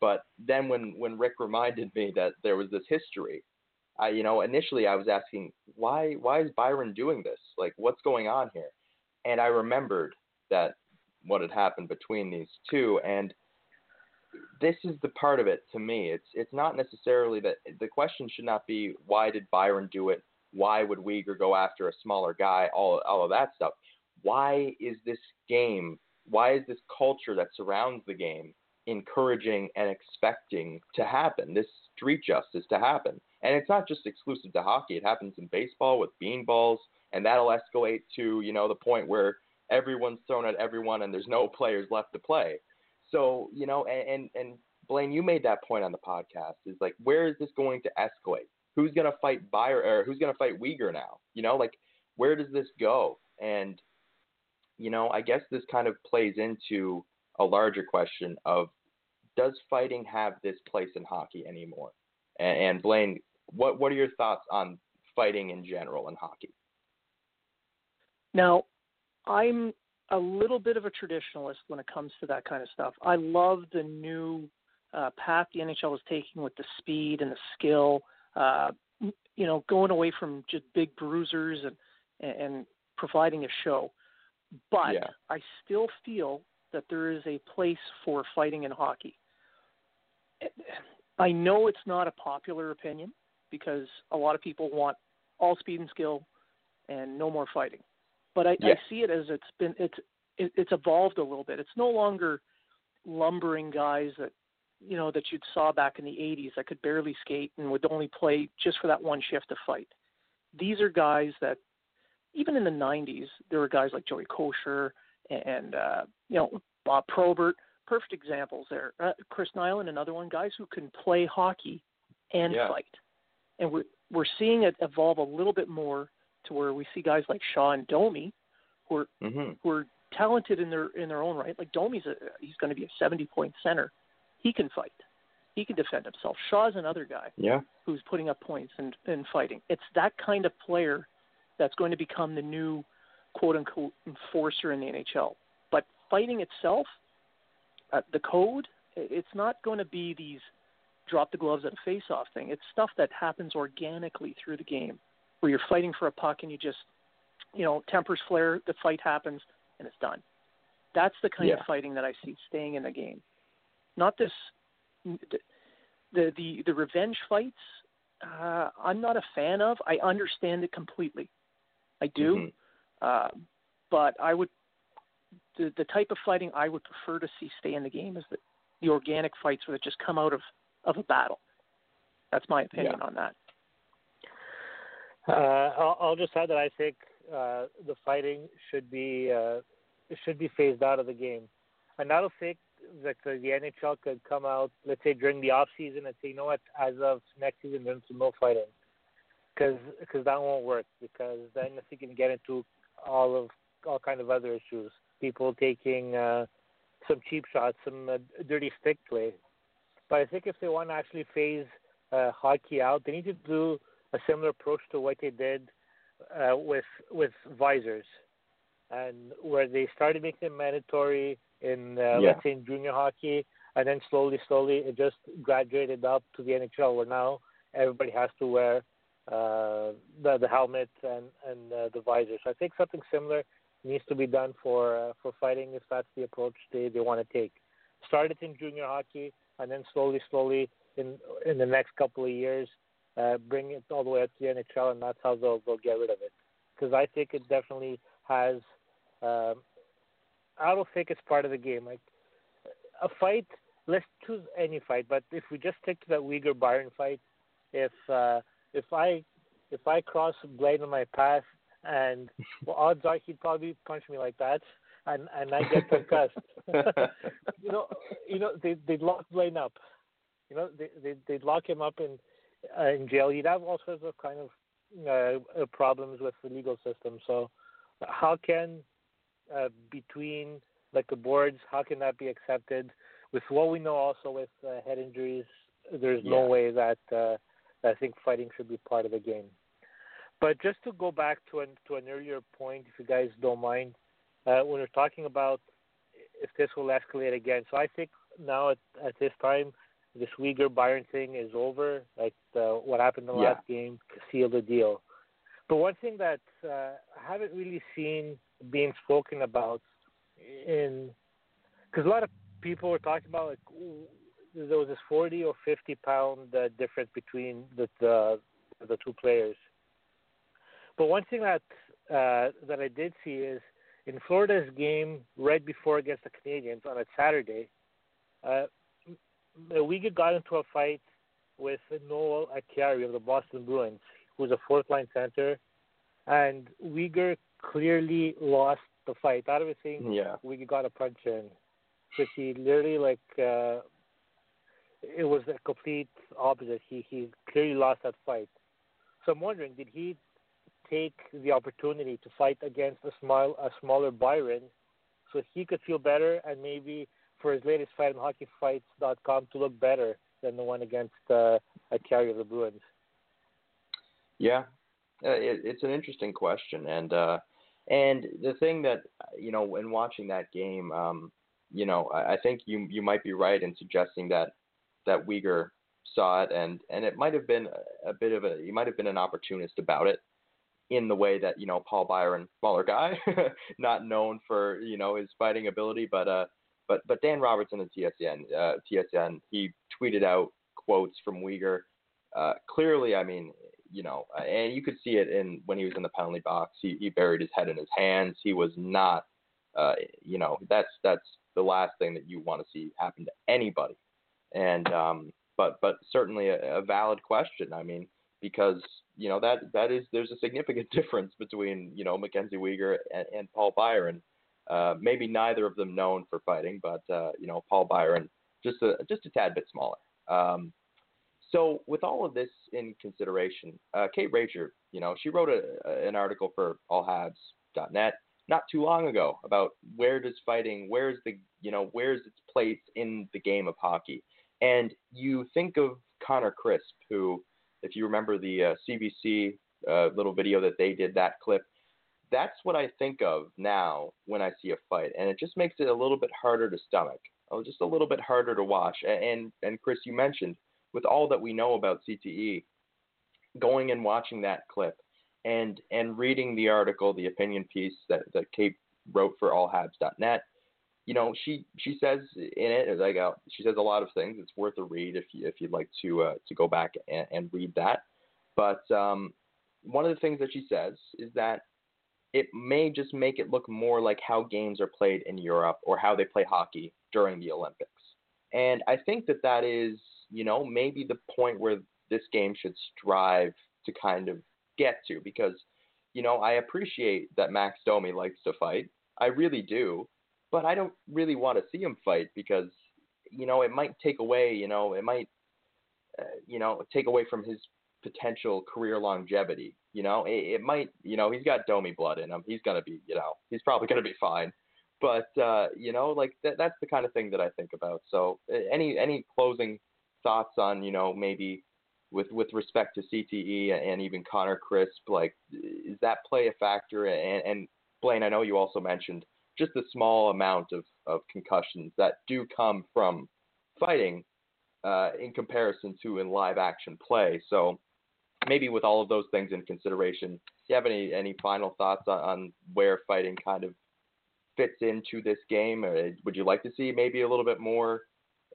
But then when when Rick reminded me that there was this history, I, you know, initially I was asking why why is Byron doing this? Like, what's going on here? And I remembered that what had happened between these two, and this is the part of it to me. It's it's not necessarily that the question should not be why did Byron do it? Why would Weegar go after a smaller guy? All all of that stuff. Why is this game? Why is this culture that surrounds the game encouraging and expecting to happen? This street justice to happen, and it's not just exclusive to hockey. It happens in baseball with beanballs, and that'll escalate to you know the point where everyone's thrown at everyone and there's no players left to play so you know, and, and and Blaine, you made that point on the podcast. Is like, where is this going to escalate? Who's going to fight Byron or who's going to fight Weegar now? You know, like where does this go? And you know, I guess this kind of plays into a larger question of does fighting have this place in hockey anymore? And, and Blaine, what what are your thoughts on fighting in general in hockey? Now, I'm a little bit of a traditionalist when it comes to that kind of stuff. I love the new uh, path the NHL is taking with the speed and the skill. Uh, you know, going away from just big bruisers and and providing a show. But yeah. I still feel that there is a place for fighting in hockey. I know it's not a popular opinion because a lot of people want all speed and skill and no more fighting. But I, yeah. I see it as it's been it's it, it's evolved a little bit. It's no longer lumbering guys that you know that you'd saw back in the 80s that could barely skate and would only play just for that one shift to fight. These are guys that even in the 90s there were guys like Joey Kocur and uh, you know Bob Probert, perfect examples there. Uh, Chris Nilan, another one, guys who can play hockey and yeah. fight. And we're we're seeing it evolve a little bit more to where we see guys like Shaw and Domi, who are mm-hmm. who are talented in their in their own right. Like Domi's a he's going to be a 70 point center. He can fight. He can defend himself. Shaw's another guy. Yeah. Who's putting up points and and fighting. It's that kind of player that's going to become the new quote unquote enforcer in the NHL. But fighting itself, uh, the code, it's not going to be these drop the gloves at a face off thing. It's stuff that happens organically through the game where you're fighting for a puck and you just, you know, tempers flare, the fight happens, and it's done. That's the kind yeah. of fighting that I see staying in the game. Not this, the the the, revenge fights. Uh, I'm not a fan of. I understand it completely. I do, mm-hmm. uh, but I would the the type of fighting I would prefer to see stay in the game is the the organic fights where they just come out of of a battle. That's my opinion yeah. on that. Uh, I'll, just add that I think uh, the fighting should be uh, should be phased out of the game, and I don't think that the, the NHL could come out, let's say during the off season, and say, you know what, as of next season, there's no fighting, because because that won't work. Because then I think you can get into all of all kind of other issues. People taking uh, some cheap shots, some uh, dirty stick play. But I think if they want to actually phase uh, hockey out, they need to do a similar approach to what they did uh, with with visors, and where they started making them mandatory in uh, yeah. let's say in junior hockey, and then slowly, slowly it just graduated up to the NHL, where now everybody has to wear uh, the the helmet and and uh, the visor. So I think something similar needs to be done for uh, for fighting if that's the approach they they want to take. Start it in junior hockey, and then slowly, slowly in in the next couple of years uh, bring it all the way up to the NHL, and that's how they'll they'll get rid of it. Because I think it definitely has. Um, I don't think it's part of the game. Like a fight, let's choose any fight. But if we just stick to that Weegar Byron fight, if uh, if I if I cross Blaine on my path, and well, odds are he'd probably punch me like that, and and I get concussed. you know, you know they they'd lock Blaine up. You know, they they they'd lock him up in uh, in jail. You'd have all sorts of kind of uh, problems with the legal system. So, how can uh, between like the boards, how can that be accepted? With what we know also with uh, head injuries, there's yeah. no way that uh, I think fighting should be part of the game. But just to go back to an to an earlier point, if you guys don't mind, uh, when we're talking about if this will escalate again, so I think now at, at this time this Weegar Byron thing is over. Like the, what happened in the yeah. last game sealed the deal. But one thing that uh, I haven't really seen being spoken about in because a lot of people were talking about like ooh, there was this 40 or 50 pound uh, difference between the, the the two players. But one thing that uh, that I did see is in Florida's game right before against the Canadiens on a Saturday, uh, Weegar got into a fight with Noel Acciari of the Boston Bruins, who's a fourth line center, and Weegar clearly lost the fight. Out of his thing, yeah. Weegar got a punch in. But he literally like uh, it was a complete opposite. He he clearly lost that fight. So I'm wondering, did he take the opportunity to fight against a small a smaller Byron so he could feel better and maybe for his latest fight on hockeyfights.com to look better than the one against uh, Acciari of the Bruins? Yeah, uh, it, it's an interesting question, and uh, and the thing that you know, in watching that game, um, you know, I, I think you you might be right in suggesting that that Weegar saw it, and and it might have been a, a bit of a he might have been an opportunist about it, in the way that you know Paul Byron, smaller guy, not known for you know his fighting ability, but uh, but but Dan Robertson of TSN, uh, TSN, he tweeted out quotes from Weegar. Uh, clearly, I mean, you know, and you could see it in when he was in the penalty box. He he buried his head in his hands. He was not, uh, you know, that's that's the last thing that you want to see happen to anybody. And um, but but certainly a, a valid question. I mean, because you know that that is there's a significant difference between you know Mackenzie Weegar and, and Paul Byron. Uh, maybe neither of them known for fighting, but uh, you know Paul Byron just a just a tad bit smaller. Um, so with all of this in consideration, uh, Kate Rager, you know, she wrote a, an article for AllHabs.net not too long ago about where does fighting, where's the, you know, where's its place in the game of hockey. And you think of Connor Crisp, who, if you remember the uh, CBC uh, little video that they did, that clip, that's what I think of now when I see a fight, and it just makes it a little bit harder to stomach, oh, just a little bit harder to watch. And and, Chris, you mentioned with all that we know about CTE, going and watching that clip and and reading the article, the opinion piece that, that Kate wrote for allhabs.net, you know, she she says in it like uh, she says a lot of things. It's worth a read if you if you'd like to uh, to go back and, and read that. But um, one of the things that she says is that it may just make it look more like how games are played in Europe or how they play hockey during the Olympics. And I think that that is you know, maybe the point where this game should strive to kind of get to because, you know, I appreciate that Max Domi likes to fight. I really do. But I don't really want to see him fight because, you know, it might take away, you know, it might, uh, you know, take away from his potential career longevity. You know, it, it might, you know, he's got Domi blood in him. He's going to be, you know, he's probably going to be fine. But, uh, you know, like that, that's the kind of thing that I think about. So any, any closing thoughts on you know maybe with with respect to CTE and even Connor Crisp, like is that play a factor? And, and Blaine, I know you also mentioned just the small amount of, of concussions that do come from fighting uh, in comparison to in live action play. So maybe with all of those things in consideration, do you have any any final thoughts on, on where fighting kind of fits into this game? Or would you like to see maybe a little bit more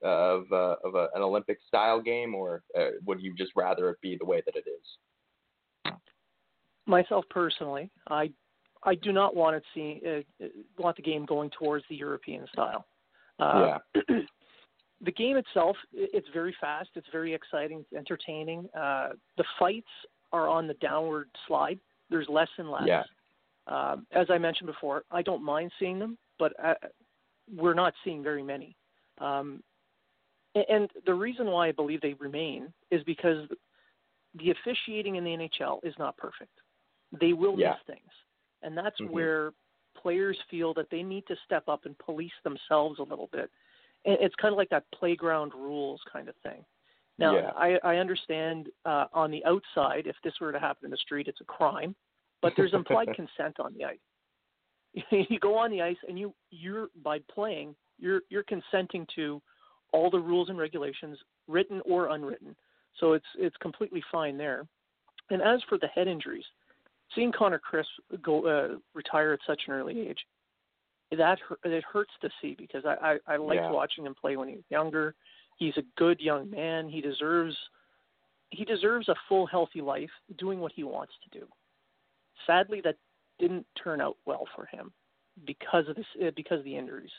of uh, of a, an Olympic style game, or uh, would you just rather it be the way that it is? Myself personally, I I do not want to see uh, want the game going towards the European style. Uh, yeah. the game itself, it's very fast. It's very exciting. It's entertaining. Uh, the fights are on the downward slide. There's less and less. Yeah. Um, as I mentioned before, I don't mind seeing them, but uh, we're not seeing very many. Um, and the reason why I believe they remain is because the officiating in the NHL is not perfect. They will yeah. miss things. And that's mm-hmm. where players feel that they need to step up and police themselves a little bit. It's kind of like that playground rules kind of thing. Now, yeah. I, I understand uh, on the outside, if this were to happen in the street, it's a crime, but there's implied consent on the ice. you go on the ice and you you're by playing, you're you're consenting to all the rules and regulations, written or unwritten. So it's it's completely fine there. And as for the head injuries, seeing Connor Crisp go uh, retire at such an early age, that it hurts to see because I I, I liked yeah. watching him play when he was younger. He's a good young man. He deserves he deserves a full healthy life doing what he wants to do. Sadly, that didn't turn out well for him because of this uh, because of the injuries.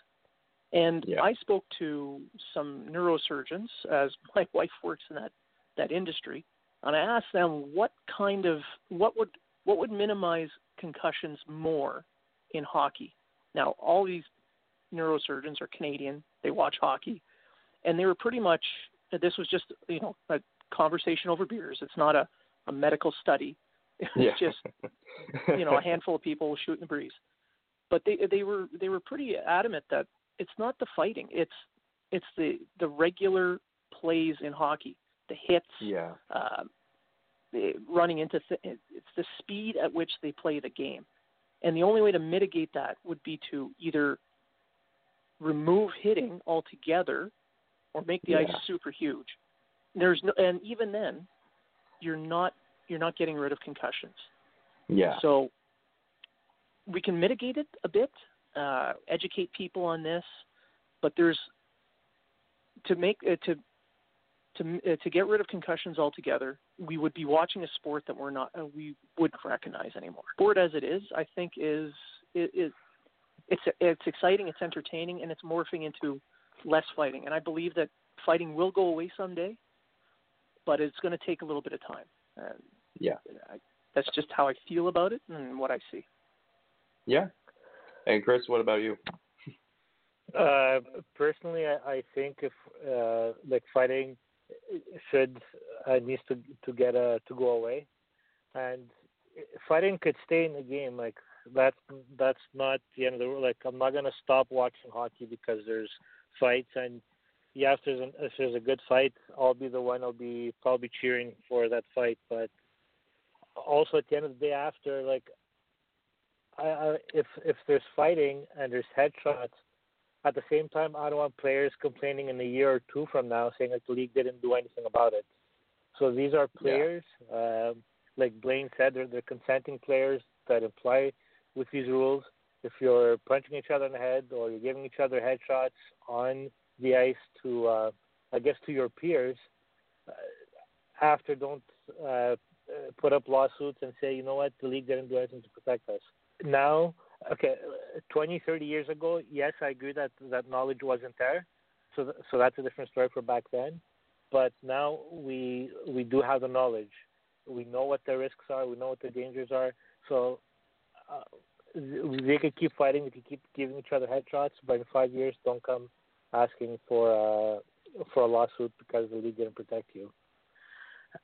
And yeah. I spoke to some neurosurgeons, as my wife works in that that industry, and I asked them what kind of what would what would minimize concussions more in hockey. Now, all these neurosurgeons are Canadian; they watch hockey, and they were pretty much. This was just you know a conversation over beers. It's not a a medical study. It's yeah. just you know a handful of people shooting the breeze. But they they were they were pretty adamant that it's not the fighting. It's it's the the regular plays in hockey, the hits, yeah, uh, the running into th- it's the speed at which they play the game, and the only way to mitigate that would be to either remove hitting altogether, or make the yeah. ice super huge. There's no, and even then, you're not you're not getting rid of concussions. Yeah. So we can mitigate it a bit uh, educate people on this, but there's to make uh, to to uh, to get rid of concussions altogether, we would be watching a sport that we're not uh, we wouldn't recognize anymore. Sport as it is, I think, is it, it it's it's exciting, it's entertaining, and it's morphing into less fighting. And I believe that fighting will go away someday, but it's going to take a little bit of time. And yeah, I, that's just how I feel about it and what I see. Yeah. And Chris, what about you? Uh, personally, I, I think if uh, like fighting should uh, needs to to get a to go away, and fighting could stay in the game. Like that's that's not the end of the world. Like I'm not gonna stop watching hockey because there's fights and yeah, if there's an, if there's a good fight, I'll be the one I'll be probably cheering for that fight. But also at the end of the day, after like, I, I if if there's fighting and there's headshots, at the same time, I don't want players complaining in a year or two from now saying that the league didn't do anything about it. So these are players, yeah. um, like Blaine said, they're, they're consenting players that apply with these rules. If you're punching each other in the head or you're giving each other headshots on the ice to, uh, I guess, to your peers, uh, after don't uh, put up lawsuits and say, you know what, the league didn't do anything to protect us. Now, okay, 20, 30 years ago, yes, I agree that that knowledge wasn't there. So, th- so that's a different story for back then. But now we we do have the knowledge. We know what the risks are. We know what the dangers are. So uh, they could keep fighting. They could keep giving each other headshots. But in five years, don't come asking for uh, for a lawsuit because the league didn't protect you.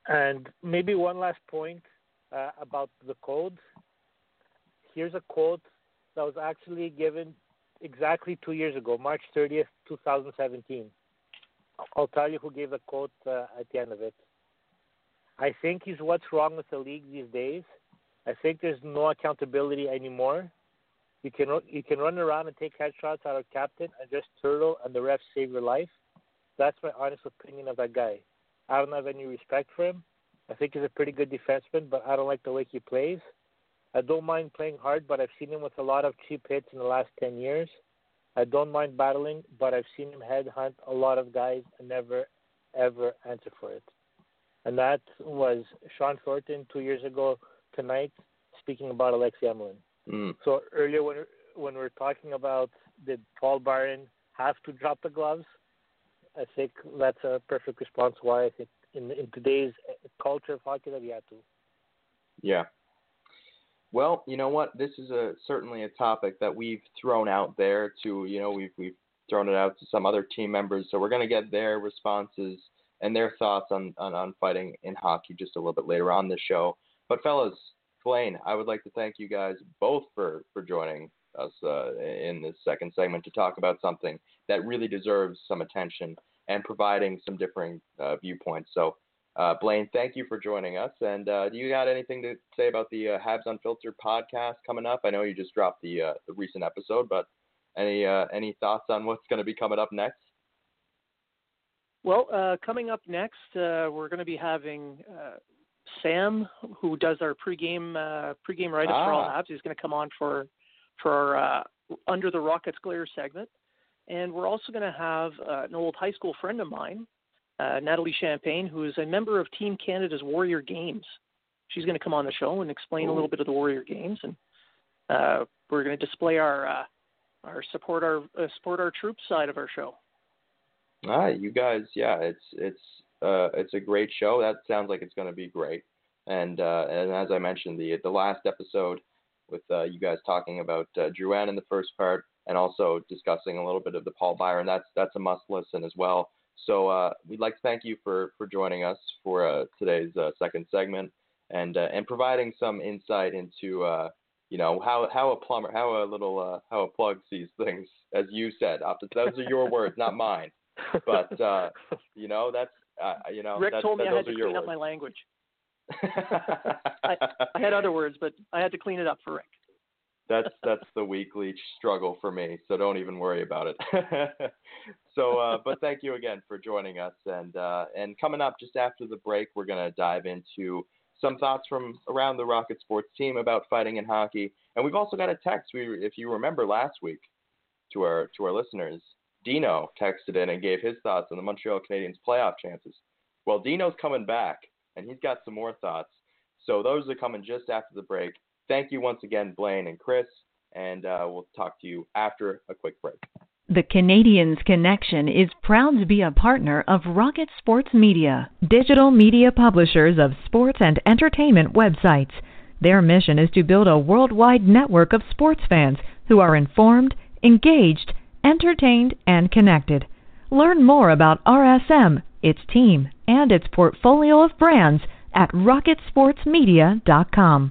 And maybe one last point uh, about the code. Here's a quote that was actually given exactly two years ago, March 30th, 2017. I'll tell you who gave the quote uh, at the end of it. I think is what's wrong with the league these days. I think there's no accountability anymore. You can you can run around and take headshots at our captain and just turtle and the refs save your life. That's my honest opinion of that guy. I don't have any respect for him. I think he's a pretty good defenseman, but I don't like the way he plays. I don't mind playing hard, but I've seen him with a lot of cheap hits in the last 10 years. I don't mind battling, but I've seen him headhunt a lot of guys and never, ever answer for it. And that was Shawn Thornton two years ago tonight, speaking about Alexei Emelin. Mm. So earlier when when we are talking about did Paul Byron have to drop the gloves, I think that's a perfect response why I think in in today's culture of hockey that he had to. Yeah, well, you know what? This is a certainly a topic that we've thrown out there to, you know, we've we've thrown it out to some other team members. So we're going to get their responses and their thoughts on, on, on fighting in hockey just a little bit later on the show. But fellas, Blaine, I would like to thank you guys both for for joining us uh, in this second segment to talk about something that really deserves some attention and providing some differing uh, viewpoints. So uh, Blaine, thank you for joining us. And uh, do you got anything to say about the uh, Habs Unfiltered podcast coming up? I know you just dropped the uh, the recent episode, but any uh, any thoughts on what's going to be coming up next? Well, uh, coming up next, we're going to be having Sam, who does our pregame pregame write-up ah. for all ah. Habs. He's going to come on for for our Under the Rockets Glare segment, and we're also going to have an old high school friend of mine uh, Natalie Champagne, who is a member of Team Canada's Warrior Games. She's going to come on the show and explain Ooh. a little bit of the Warrior Games, and uh, we're going to display our uh, our support our uh, support our troops side of our show. Ah, you guys, yeah, it's it's uh, it's a great show. That sounds like it's going to be great. And uh, and as I mentioned, the the last episode with uh, you guys talking about uh, Drouin in the first part, and also discussing a little bit of the Paul Byron. That's that's a must listen as well. So uh, we'd like to thank you for, for joining us for uh, today's uh, second segment and uh, and providing some insight into uh, you know how how a plumber how a little uh, how a plug sees things as you said. Those are your words, not mine. But you know that's you know Rick that's, told me I had to clean words. up my language. I, I had other words, but I had to clean it up for Rick that's that's the weekly struggle for me. So don't even worry about it. so, uh, but thank you again for joining us. And uh, and coming up just after the break, we're gonna dive into some thoughts from around the Rocket Sports team about fighting in hockey. And we've also got a text. We, if you remember last week, to our to our listeners, Dino texted in and gave his thoughts on the Montreal Canadiens playoff chances. Well, Dino's coming back, and he's got some more thoughts. So those are coming just after the break. Thank you once again, Blaine and Chris, and uh, we'll talk to you after a quick break. The Canadiens Connection is proud to be a partner of Rocket Sports Media, digital media publishers of sports and entertainment websites. Their mission is to build a worldwide network of sports fans who are informed, engaged, entertained, and connected. Learn more about RSM, its team, and its portfolio of brands at rocketsportsmedia.com.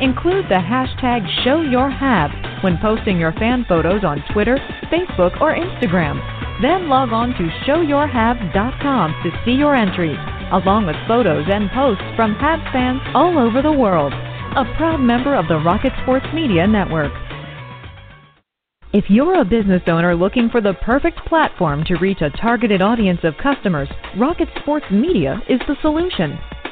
Include the hashtag ShowYourHabs when posting your fan photos on Twitter, Facebook, or Instagram. Then log on to ShowYourHabs.com to see your entries, along with photos and posts from Habs fans all over the world. A proud member of the Rocket Sports Media Network. If you're a business owner looking for the perfect platform to reach a targeted audience of customers, Rocket Sports Media is the solution.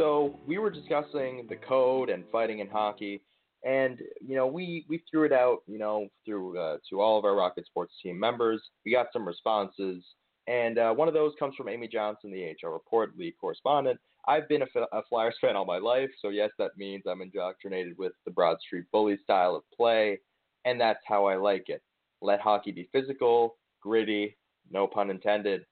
So we were discussing the code and fighting in hockey and you know we we threw it out you know through uh, to all of our Rocket Sports team members. We got some responses, and uh, one of those comes from Amy Johnson, the AHL report lead correspondent. I've been a Flyers fan all my life, so yes, that means I'm indoctrinated with the Broad Street Bully style of play, and that's how I like it. Let hockey be physical, gritty, no pun intended,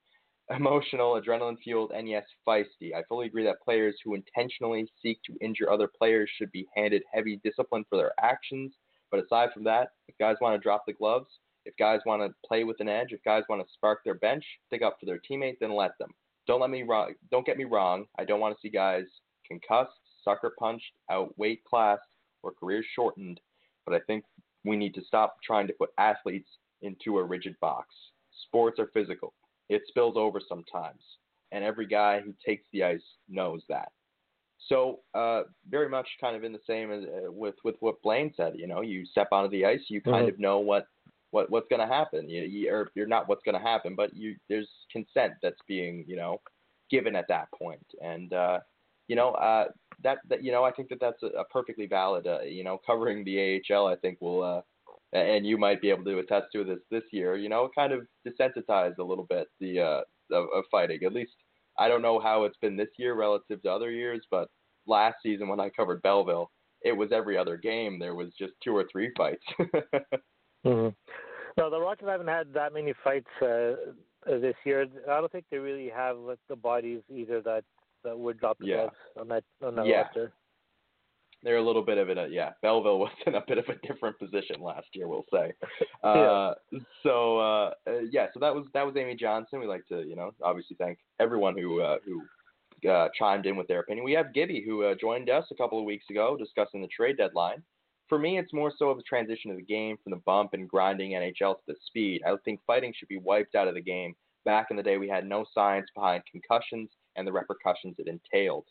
emotional, adrenaline fueled, and yes, feisty. I fully agree that players who intentionally seek to injure other players should be handed heavy discipline for their actions. But aside from that, if guys want to drop the gloves, if guys want to play with an edge, if guys want to spark their bench, stick up for their teammate, then let them. Don't let me wrong. Don't get me wrong. I don't want to see guys concussed, sucker punched, out weight class, or careers shortened. But I think we need to stop trying to put athletes into a rigid box. Sports are physical it spills over sometimes, and every guy who takes the ice knows that. So uh, very much kind of in the same as uh, with with what Blaine said. You know, you step onto the ice, you kind mm-hmm. of know what what what's going to happen. You, you or you're not what's going to happen, but you there's consent that's being you know given at that point, and uh, you know uh, that that you know I think that that's a, a perfectly valid. Uh, you know, covering the AHL, I think will uh, and you might be able to attest to this this year. You know, kind of desensitized a little bit the uh, of, of fighting. At least I don't know how it's been this year relative to other years, but last season when I covered Belleville, it was every other game there was just two or three fights. mm-hmm. No, the Rockets haven't had that many fights uh, this year. I don't think they really have like, the bodies either that that would drop the yeah. on that on that yeah. roster they're a little bit of a yeah. Belleville was in a bit of a different position last year, we'll say. Uh, So uh, uh, yeah, so that was that was Amy Johnson. We like to you know obviously thank everyone who uh, who uh, chimed in with their opinion. We have Gibby who uh, joined us a couple of weeks ago discussing the trade deadline. For me, it's more so of a transition of the game from the bump and grinding NHL to the speed. I think fighting should be wiped out of the game. Back in the day, we had no science behind concussions and the repercussions it entailed.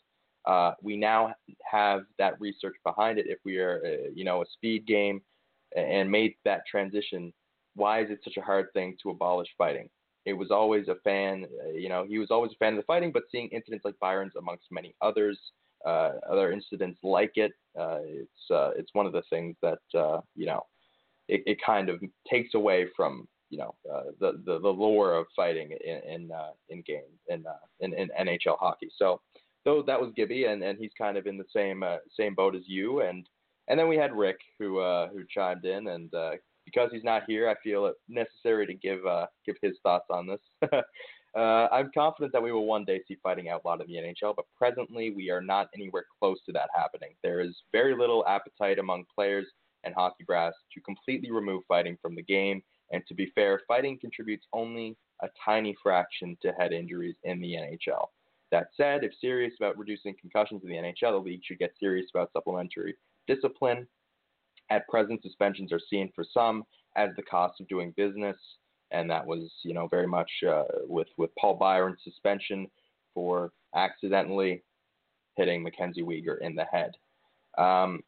Uh, we now have that research behind it. If we are, uh, you know, a speed game and made that transition, why is it such a hard thing to abolish fighting? It was always a fan, uh, you know, he was always a fan of the fighting, but seeing incidents like Byron's amongst many others uh, other incidents like it. Uh, it's uh, it's one of the things that you know it, it kind of takes away from you know the, the the lore of fighting in in in game in, in in NHL hockey. So though that was Gibby, and, and he's kind of in the same uh, same boat as you. And and then we had Rick who uh, who chimed in, and uh, because he's not here, I feel it necessary to give uh, give his thoughts on this. uh, I'm confident that we will one day see fighting outlawed in the NHL, but presently we are not anywhere close to that happening. There is very little appetite among players and hockey brass to completely remove fighting from the game. And to be fair, fighting contributes only a tiny fraction to head injuries in the NHL. That said, if serious about reducing concussions in the NHL, the league should get serious about supplementary discipline. At present, suspensions are seen for some as the cost of doing business, and that was, you know, very much uh, with with Paul Byron's suspension for accidentally hitting Mackenzie Weegar in the head. Um,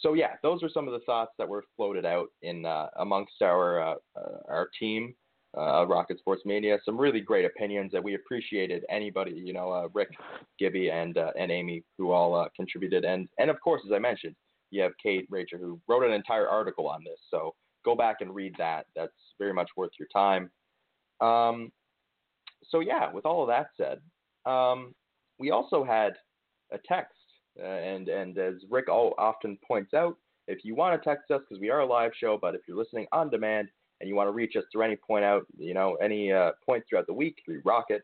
so yeah, those are some of the thoughts that were floated out in uh, amongst our uh, uh our team uh, Rocket Sports Media. Some really great opinions that we appreciated. Anybody, you know, uh, Rick, Gibby, and uh, and Amy who all uh, contributed, and and of course, as I mentioned, you have Kate Rachel who wrote an entire article on this. So go back and read that. That's very much worth your time. Um, so yeah, with all of that said, um, we also had a text, uh, and and as Rick all often points out, if you want to text us because we are a live show, but if you're listening on demand, and you want to reach us through any point out, you know, any uh, point throughout the week through Rocket.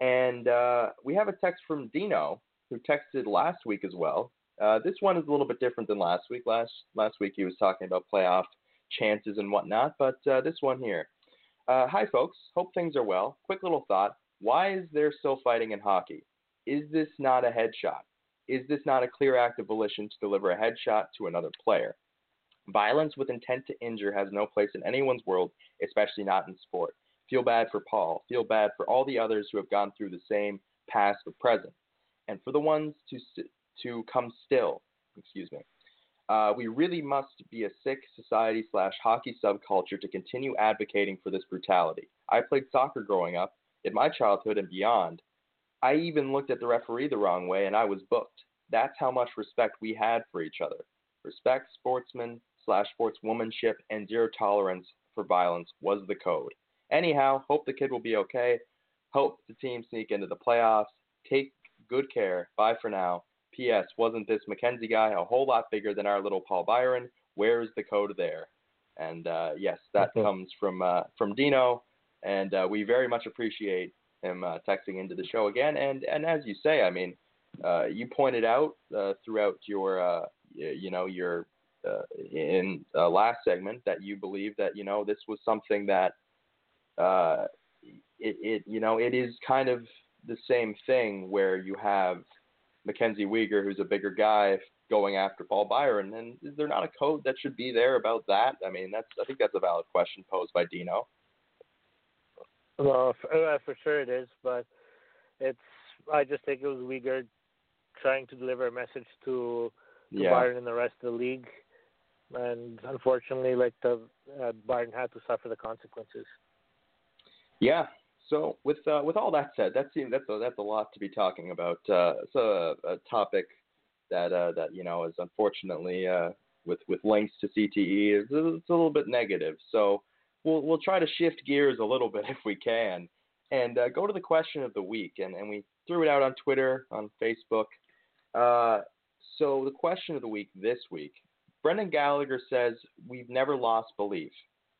And uh, we have a text from Dino who texted last week as well. Uh, this one is a little bit different than last week. Last last week he was talking about playoff chances and whatnot, but uh, this one here. Uh, hi folks, hope things are well. Quick little thought: Why is there still fighting in hockey? Is this not a headshot? Is this not a clear act of volition to deliver a headshot to another player? Violence with intent to injure has no place in anyone's world, especially not in sport. Feel bad for Paul. Feel bad for all the others who have gone through the same past or present, and for the ones to to come still. Excuse me. Uh, we really must be a sick society slash hockey subculture to continue advocating for this brutality. I played soccer growing up, in my childhood and beyond. I even looked at the referee the wrong way and I was booked. That's how much respect we had for each other. Respect sportsmen, slash sportswomanship and zero tolerance for violence was the code. Anyhow, hope the kid will be okay. Hope the team sneak into the playoffs. Take good care. Bye for now. P.S. Wasn't this Mackenzie guy a whole lot bigger than our little Paul Byron? Where's the code there? And uh, yes, that comes from uh, from Dino, and uh, we very much appreciate him uh, texting into the show again. And and as you say, I mean, uh, you pointed out uh, throughout your you know your uh, in uh, last segment that you believe that you know this was something that uh, it, it you know it is kind of the same thing where you have Mackenzie Weegar, who's a bigger guy, going after Paul Byron, and is there not a code that should be there about that? I mean, that's I think that's a valid question posed by Dino. Well, for, uh, for sure it is, but it's I just think it was Weegar trying to deliver a message to, to yeah. Byron and the rest of the league and unfortunately, like the uh, Byron had to suffer the consequences. Yeah. So with uh, with all that said, that seems that's a, that's a lot to be talking about. Uh, it's a, a topic that uh, that you know is unfortunately uh, with with links to CTE is it's a little bit negative. So we'll we'll try to shift gears a little bit if we can, and uh, go to the question of the week. And and we threw it out on Twitter, on Facebook. Uh, so the question of the week this week Brendan Gallagher says, We've never lost belief.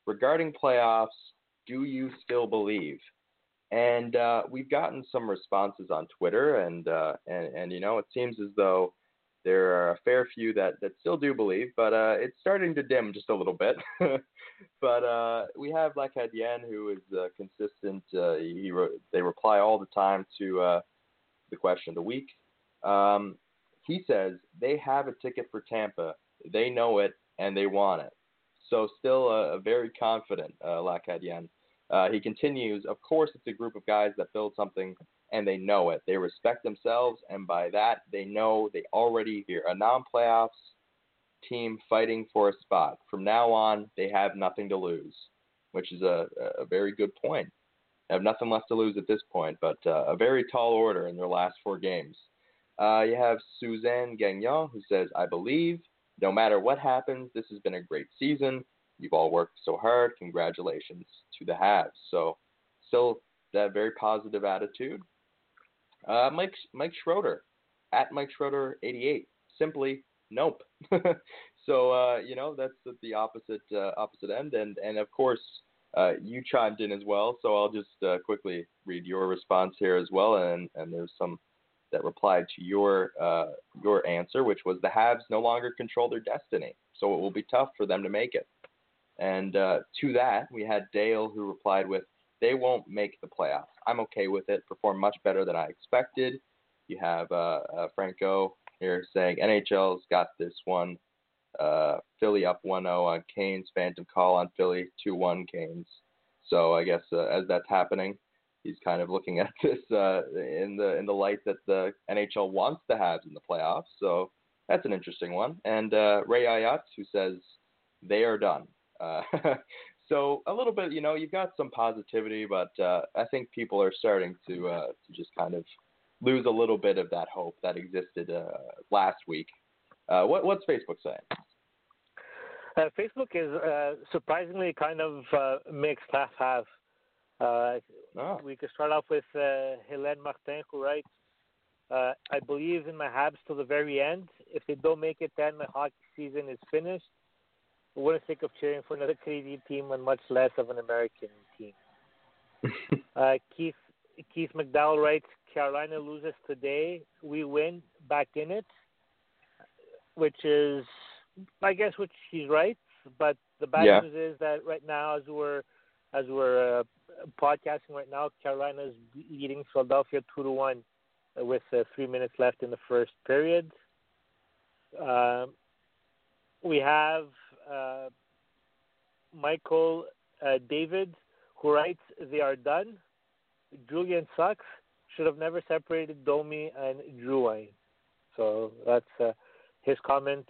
Regarding playoffs, do you still believe? And uh, we've gotten some responses on Twitter, and, uh, and, and, you know, it seems as though there are a fair few that, that still do believe, but uh, it's starting to dim just a little bit. but uh, we have Blackhead Yen, who is uh, consistent. Uh, he re- they reply all the time to the question of the week. Um, he says they have a ticket for Tampa they know it and they want it. So still a, very confident uh, Lakadyan. Uh, he continues, of course, it's a group of guys that build something and they know it. They respect themselves, and by that, they know they already hear a non playoffs team fighting for a spot. From now on, they have nothing to lose, which is a, a very good point. They have nothing left to lose at this point, but uh, a very tall order in their last four games. Uh, you have Suzanne Gagnon who says, I believe no matter what happens, this has been a great season. You've all worked so hard. Congratulations to the Habs. So, still that very positive attitude. Uh, Mike Mike Schroeder at Mike Schroeder 88. Simply nope. so uh, you know that's the opposite uh, opposite end, and and of course uh, you chimed in as well. So I'll just uh, quickly read your response here as well, and and there's some that replied to your uh, your answer, which was the Habs no longer control their destiny, so it will be tough for them to make it. And uh, to that, we had Dale who replied with, "They won't make the playoffs. I'm okay with it. Perform much better than I expected." You have uh, uh Franco here saying NHL's got this one. Uh, Philly up 1-0 on Canes. Phantom call on Philly 2-1 Canes. So I guess uh, as that's happening, he's kind of looking at this uh, in the in the light that the NHL wants to have in the playoffs. So that's an interesting one. And uh, Ray Ayat, who says they are done. Uh, so a little bit, you know, you've got some positivity, but uh, I think people are starting to uh, to just kind of lose a little bit of that hope that existed uh, last week. What, what's Facebook saying? Facebook is surprisingly kind of mixed, half half. Uh, oh. We could start off with Helene Martin, who writes, I believe in my Habs till the very end. If they don't make it, then my hockey season is finished. I wouldn't think of cheering for another Canadian team and much less of an American team. Keith Keith McDowell writes, Carolina loses today, we win back in it, which is, I guess, which he's right. But the bad yeah. news is that right now, as we're as we're uh, podcasting right now, Carolina is leading Philadelphia two to one with uh, three minutes left in the first period. Um, we have uh, Michael uh, David who writes, "They are done." Julien sucks should have never separated Domi and Drouin. So that's uh, his comment.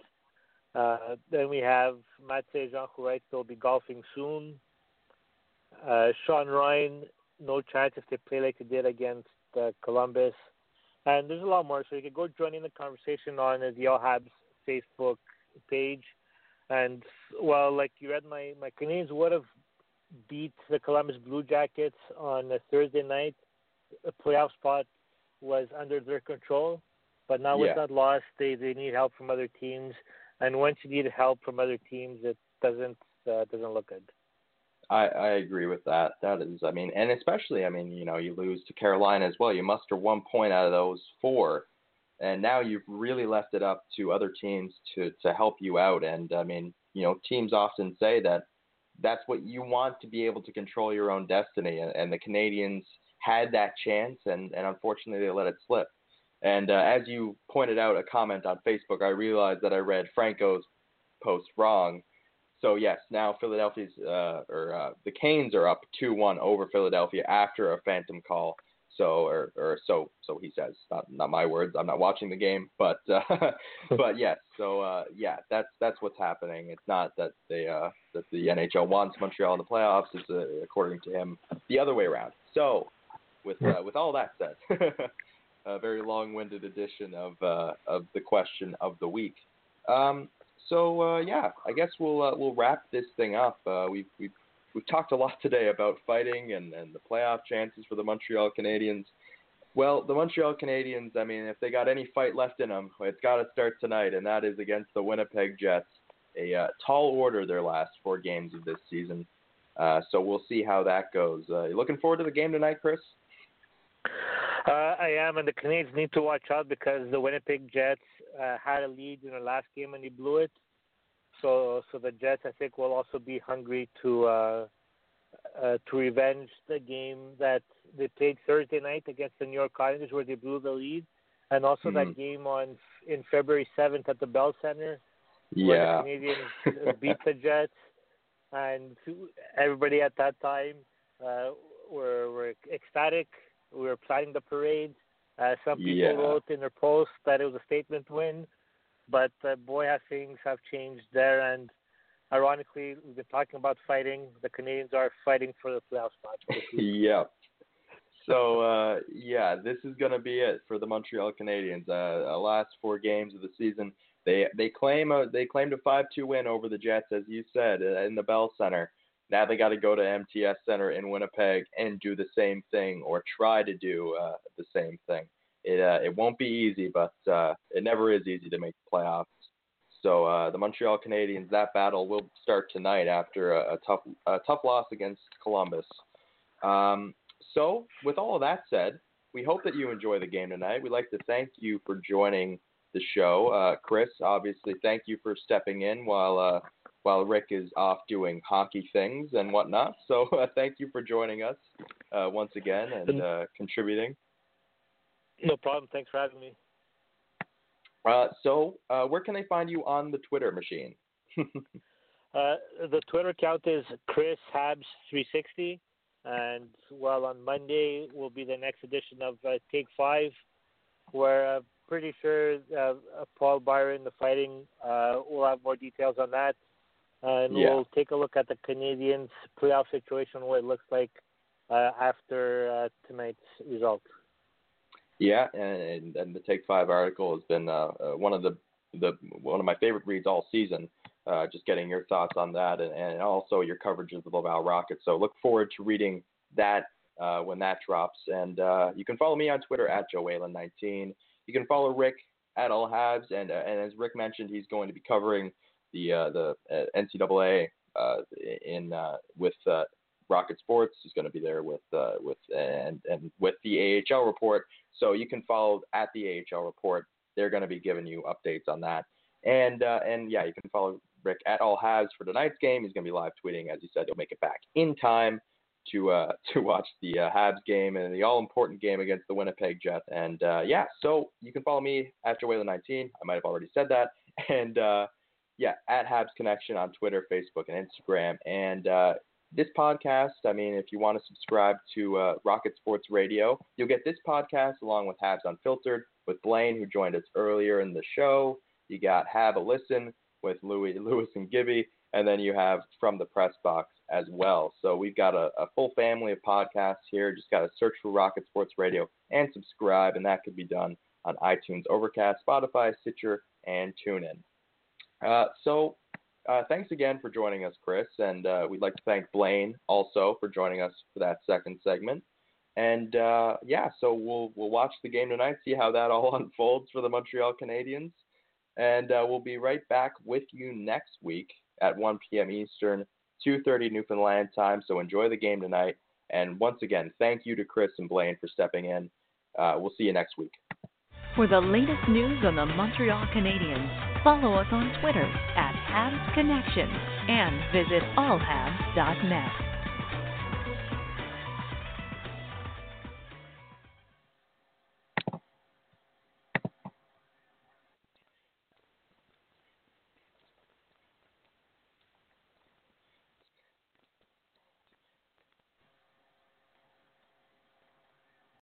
Uh, then we have Matt Jean who writes they'll be golfing soon. Uh, Sean Ryan, no chance if they play like they did against uh, Columbus. And there's a lot more, so you can go join in the conversation on the All Habs Facebook page. And well, like you read my my Canadiens would have beat the Columbus Blue Jackets on a Thursday night a playoff spot was under their control. But now with yeah. that loss, they they need help from other teams, and once you need help from other teams, it doesn't uh, doesn't look good. I, I agree with that. That is, I mean, and especially, I mean, you know, you lose to Carolina as well. You muster one point out of those four, and now you've really left it up to other teams to to help you out. And I mean, you know, teams often say that that's what you want to be able to control your own destiny, and, and the Canadiens had that chance, and, and unfortunately they let it slip. And uh, as you pointed out, a comment on Facebook, I realized that I read Franco's post wrong. So yes, now Philadelphia's uh, or uh, the Canes are up two one over Philadelphia after a phantom call. So or or so so he says, not not my words. I'm not watching the game, but uh, but yes. So uh, yeah, that's that's what's happening. It's not that they uh, that the NHL wants Montreal in the playoffs. It's uh, according to him the other way around. So with uh, with all that said, a very long-winded edition of uh, of the question of the week. Um, so uh, yeah, I guess we'll uh, we'll wrap this thing up. Uh, we've we've we've talked a lot today about fighting and, and the playoff chances for the Montreal Canadiens. Well, the Montreal Canadiens, I mean, if they got any fight left in them, it's got to start tonight, and that is against the Winnipeg Jets. A uh, tall order their last four games of this season. Uh, so we'll see how that goes. Uh, looking forward to the game tonight, Chris? Uh, I am, and the Canadiens need to watch out because the Winnipeg Jets uh, had a lead in the last game and they blew it. So, so the Jets, I think, will also be hungry to uh, uh, to revenge the game that they played Thursday night against the New York Islanders, where they blew the lead, and also mm-hmm. that game on in February seventh at the Bell Center, yeah. where the Canadiens beat the Jets, and everybody at that time uh, were were ecstatic we were planning the parade. Uh, some people yeah. wrote in their post that it was a statement win, but uh, boy, how things have changed there. And ironically, we've been talking about fighting. The Canadiens are fighting for the playoff spot. yeah. so uh, yeah, this is going to be it for the Montreal Canadiens. Uh, last four games of the season, they they claim a they claimed a five two win over the Jets, as you said, uh, in the Bell Center. Now they got to go to MTS Center in Winnipeg and do the same thing, or try to do uh, the same thing. It uh, it won't be easy, but uh, it never is easy to make the playoffs. So uh, the Montreal Canadiens, that battle will start tonight after a, a tough a tough loss against Columbus. Um, so with all of that said, we hope that you enjoy the game tonight. We'd like to thank you for joining the show, uh, Chris. Obviously, thank you for stepping in while uh, while Rick is off doing hockey things and whatnot. So uh, thank you for joining us uh, once again and uh, contributing. No problem. Thanks for having me. Uh, so, uh, where can they find you on the Twitter machine? uh, the Twitter account is Chris Habs 360, and well, on Monday will be the next edition of uh, Take Five, where I'm pretty sure uh, Paul Byron, the fighting, uh, will have more details on that, and yeah. we'll take a look at the Canadiens' playoff situation, what it looks like after tonight's result. Yeah, and, and the Take Five article has been uh, uh, one of the the one of my favorite reads all season. Uh, just getting your thoughts on that, and, and also your coverage of the Laval Rockets. So look forward to reading that uh, when that drops. And uh, you can follow me on Twitter at joewhalen19. You can follow Rick at All Habs, and uh, and as Rick mentioned, he's going to be covering the uh, the uh, NCAA uh, in uh, with Rocket Sports. He's going to be there with with and and with the AHL report. So you can follow at the AHL report. They're going to be giving you updates on that. And and yeah, you can follow Rick at All Habs for tonight's game. He's going to be live tweeting, as he said. He'll make it back in time to uh, to watch the uh, Habs game and the all important game against the Winnipeg Jets. And uh, yeah, so you can follow me at joewhalen19. I might have already said that. And yeah, at Habs Connection on Twitter, Facebook, and Instagram. And uh, this podcast, I mean, if you want to subscribe to uh, Rocket Sports Radio, you'll get this podcast along with Habs Unfiltered with Blaine, who joined us earlier in the show. You got Have a Listen with Louis, Lewis and Gibby, and then you have From the Press Box as well. So we've got a, a full family of podcasts here. Just got to search for Rocket Sports Radio and subscribe, and that could be done on iTunes, Overcast, Spotify, Stitcher, and TuneIn. Uh, so uh, thanks again for joining us, Chris, and uh, we'd like to thank Blaine also for joining us for that second segment. And uh, yeah, so we'll we'll watch the game tonight, see how that all unfolds for the Montreal Canadiens, and uh, we'll be right back with you next week at 1 p.m. Eastern, 2:30 Newfoundland time. So enjoy the game tonight, and once again, thank you to Chris and Blaine for stepping in. Uh, we'll see you next week. For the latest news on the Montreal Canadiens, follow us on Twitter at Habs Connection and visit allhabs.net.